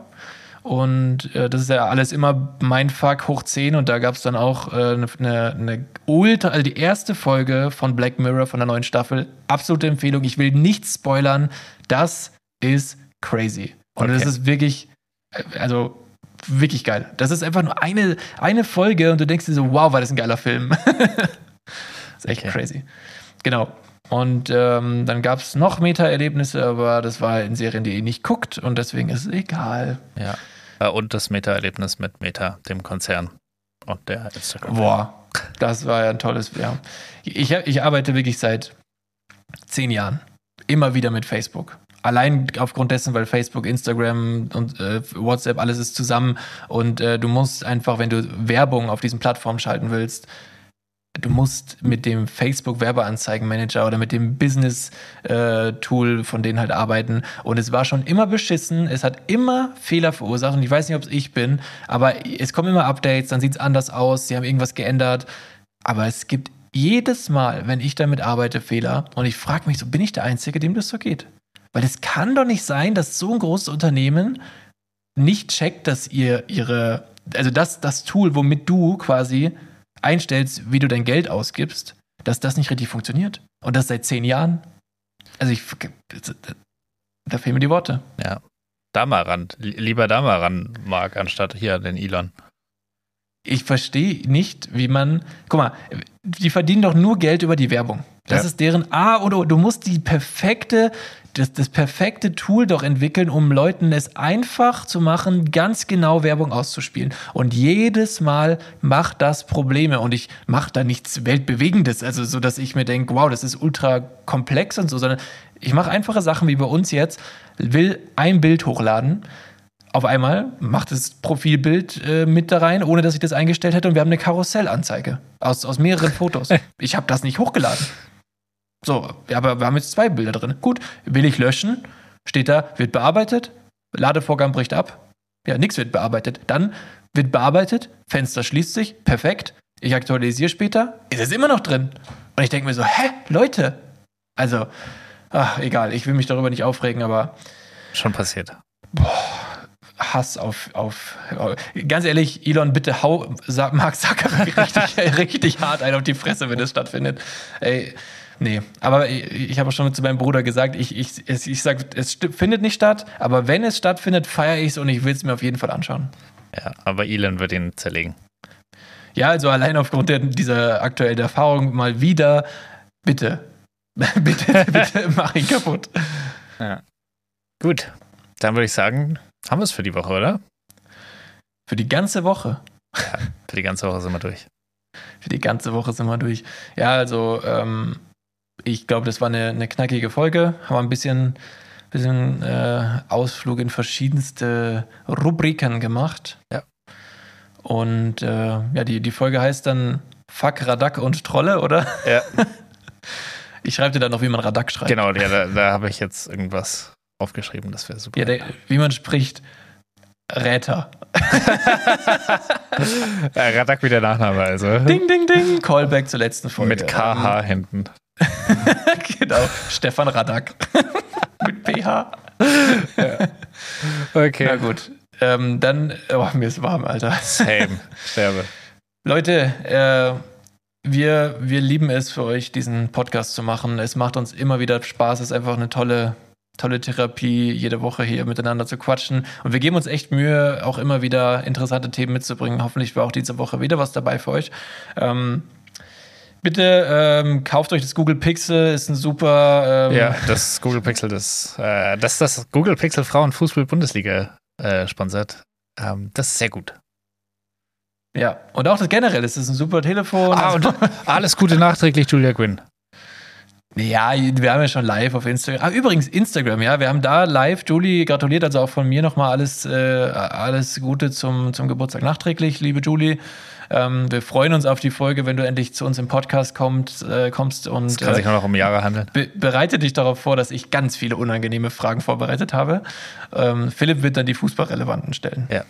Und äh, das ist ja alles immer Mindfuck hoch 10 und da gab es dann auch äh, eine, eine ultra, also die erste Folge von Black Mirror von der neuen Staffel. Absolute Empfehlung. Ich will nichts spoilern. Das ist crazy. Und Okay. das ist wirklich, äh, also wirklich geil. Das ist einfach nur eine, eine Folge und du denkst dir so, wow, war das ein geiler Film. das ist echt Okay. crazy. Genau. Und ähm, dann gab es noch Meta-Erlebnisse, aber das war in Serien, die ihr nicht guckt und deswegen ist es egal. Ja. Äh, Und das Meta-Erlebnis mit Meta, dem Konzern und der Instagram. Boah, das war ja ein tolles, ja. Ich, ich arbeite wirklich seit zehn Jahren immer wieder mit Facebook. Allein aufgrund dessen, weil Facebook, Instagram und äh, WhatsApp, alles ist zusammen. Und äh, du musst einfach, wenn du Werbung auf diesen Plattformen schalten willst, du musst mit dem Facebook Werbeanzeigenmanager oder mit dem Business äh, Tool von denen halt arbeiten. Und es war schon immer beschissen, es hat immer Fehler verursacht. Und ich weiß nicht, ob es ich bin, aber es kommen immer Updates, dann sieht es anders aus, sie haben irgendwas geändert, aber es gibt jedes Mal, wenn ich damit arbeite, Fehler. Und ich frage mich so, bin ich der Einzige, dem das so geht? Weil es kann doch nicht sein, dass so ein großes Unternehmen nicht checkt, dass ihr ihre, also das, das Tool, womit du quasi einstellst, wie du dein Geld ausgibst, dass das nicht richtig funktioniert. Und das seit zehn Jahren. Also ich, da fehlen mir die Worte. Ja. Da mal ran. Li- Lieber da mal ran, Marc, anstatt hier den Elon. Ich verstehe nicht, wie man, guck mal, die verdienen doch nur Geld über die Werbung. Das Ja. ist deren A oder du musst die perfekte, das, das perfekte Tool doch entwickeln, um Leuten es einfach zu machen, ganz genau Werbung auszuspielen. Und jedes Mal macht das Probleme und ich mache da nichts Weltbewegendes, also so, dass ich mir denke, wow, das ist ultra komplex und so, sondern ich mache einfache Sachen wie bei uns jetzt, will ein Bild hochladen, auf einmal macht das Profilbild äh, mit da rein, ohne dass ich das eingestellt hätte und wir haben eine Karussellanzeige aus, aus mehreren Fotos. Ich habe das nicht hochgeladen. So, aber wir haben jetzt zwei Bilder drin. Gut, will ich löschen? Steht da, wird bearbeitet, Ladevorgang bricht ab. Ja, nichts wird bearbeitet. Dann wird bearbeitet, Fenster schließt sich, perfekt. Ich aktualisiere später, ist es immer noch drin. Und ich denke mir so, hä, Leute? Also, ach, egal, ich will mich darüber nicht aufregen, aber Schon passiert. Hass auf, auf, ganz ehrlich, Elon, bitte hau Sa- Mark Zuckerberg richtig, richtig hart ein auf die Fresse, wenn das stattfindet. Ey, nee, aber ich, ich habe auch schon zu meinem Bruder gesagt, ich, ich, es- ich sag, es findet nicht statt, aber wenn es stattfindet, feiere ich es und ich will es mir auf jeden Fall anschauen. Ja, aber Elon wird ihn zerlegen. Ja, also allein aufgrund der, dieser aktuellen Erfahrung mal wieder, bitte, bitte, bitte mach ihn kaputt. Gut, dann würde ich sagen, haben wir es für die Woche, oder? Für die ganze Woche. Für die ganze Woche sind wir durch. Für die ganze Woche sind wir durch. Ja, also ähm, ich glaube, das war eine, eine knackige Folge. Haben wir ein bisschen, bisschen äh, Ausflug in verschiedenste Rubriken gemacht. Ja. Und äh, ja, die, die Folge heißt dann Fuck, Radak und Trolle, oder? Ja, Ich schreibe dir dann noch, wie man Radak schreibt. genau, ja, da, da habe ich jetzt irgendwas aufgeschrieben, das wäre super. Ja, der, wie man spricht, Räter. äh, Radak wie der Nachname, also. Ding, ding, ding. Callback zur letzten Folge. Mit KH hinten. genau. Stefan Radak. Mit PH. Okay. Na gut. Ähm, dann, oh, mir ist warm, Alter. Same. Sterbe. Leute, äh, wir, wir lieben es für euch, diesen Podcast zu machen. Es macht uns immer wieder Spaß. Es ist einfach eine tolle, tolle Therapie, jede Woche hier miteinander zu quatschen. Und wir geben uns echt Mühe, auch immer wieder interessante Themen mitzubringen. Hoffentlich war auch diese Woche wieder was dabei für euch. Ähm, bitte ähm, kauft euch das Google Pixel, ist ein super. Ähm, Ja, das Google Pixel, das, äh, das das Google Pixel Frauen Fußball Bundesliga äh, sponsert. Ähm, das ist sehr gut. ja. Und auch das generell, es ist ein super Telefon. Ah, und alles Gute nachträglich, Julia Quinn. Ja, wir haben ja schon live auf Instagram. Ah, übrigens, Instagram, ja, wir haben da live, Julie gratuliert, also auch von mir nochmal alles, äh, alles Gute zum, zum Geburtstag nachträglich, liebe Julie. Ähm, wir freuen uns auf die Folge, wenn du endlich zu uns im Podcast kommt, äh, kommst und kann sich äh, nur noch um Jahre handeln. be bereite dich darauf vor, dass ich ganz viele unangenehme Fragen vorbereitet habe. Ähm, Philipp wird dann die fußballrelevanten stellen. Ja.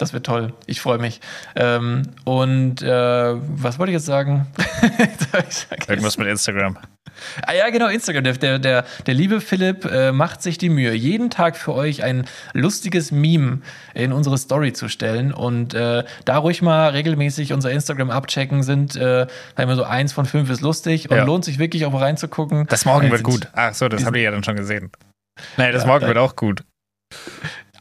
Das wird toll. Ich freue mich. Ähm, und äh, was wollte ich jetzt sagen? Vergessen. Irgendwas mit Instagram. Ah ja, genau, Instagram. Der, der, der, der liebe Philipp äh, macht sich die Mühe, jeden Tag für euch ein lustiges Meme in unsere Story zu stellen. Und äh, da ruhig mal regelmäßig unser Instagram abchecken, sind, äh, sagen wir so, eins von fünf ist lustig und Ja. lohnt sich wirklich auch mal reinzugucken. Das Morgen Weil wird gut. Ach so, das habt ihr ja dann schon gesehen. Nee, das Ja, Morgen wird auch gut.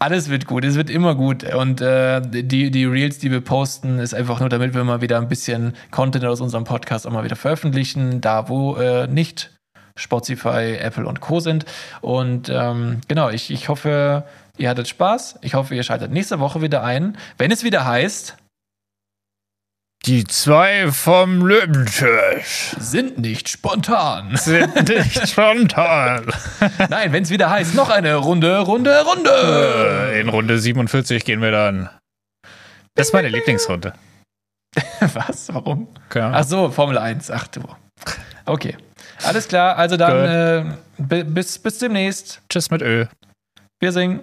Alles wird gut, es wird immer gut. Und äh, die, die Reels, die wir posten, ist einfach nur, damit wir mal wieder ein bisschen Content aus unserem Podcast auch mal wieder veröffentlichen, da wo äh, nicht Spotify, Apple und Co. sind. Und ähm, genau, ich, ich hoffe, ihr hattet Spaß. Ich hoffe, ihr schaltet nächste Woche wieder ein, wenn es wieder heißt, Die zwei vom Löwentisch sind nicht spontan. sind nicht spontan. Nein, wenn es wieder heißt, noch eine Runde, Runde, Runde. In Runde 47 gehen wir dann. Das ist meine Lieblingsrunde. Was? Warum? Ahnung. Ach so, Formel 1. Ach du. Okay. Alles klar, also dann äh, bi- bis, bis demnächst. Tschüss mit Ö. Wir singen.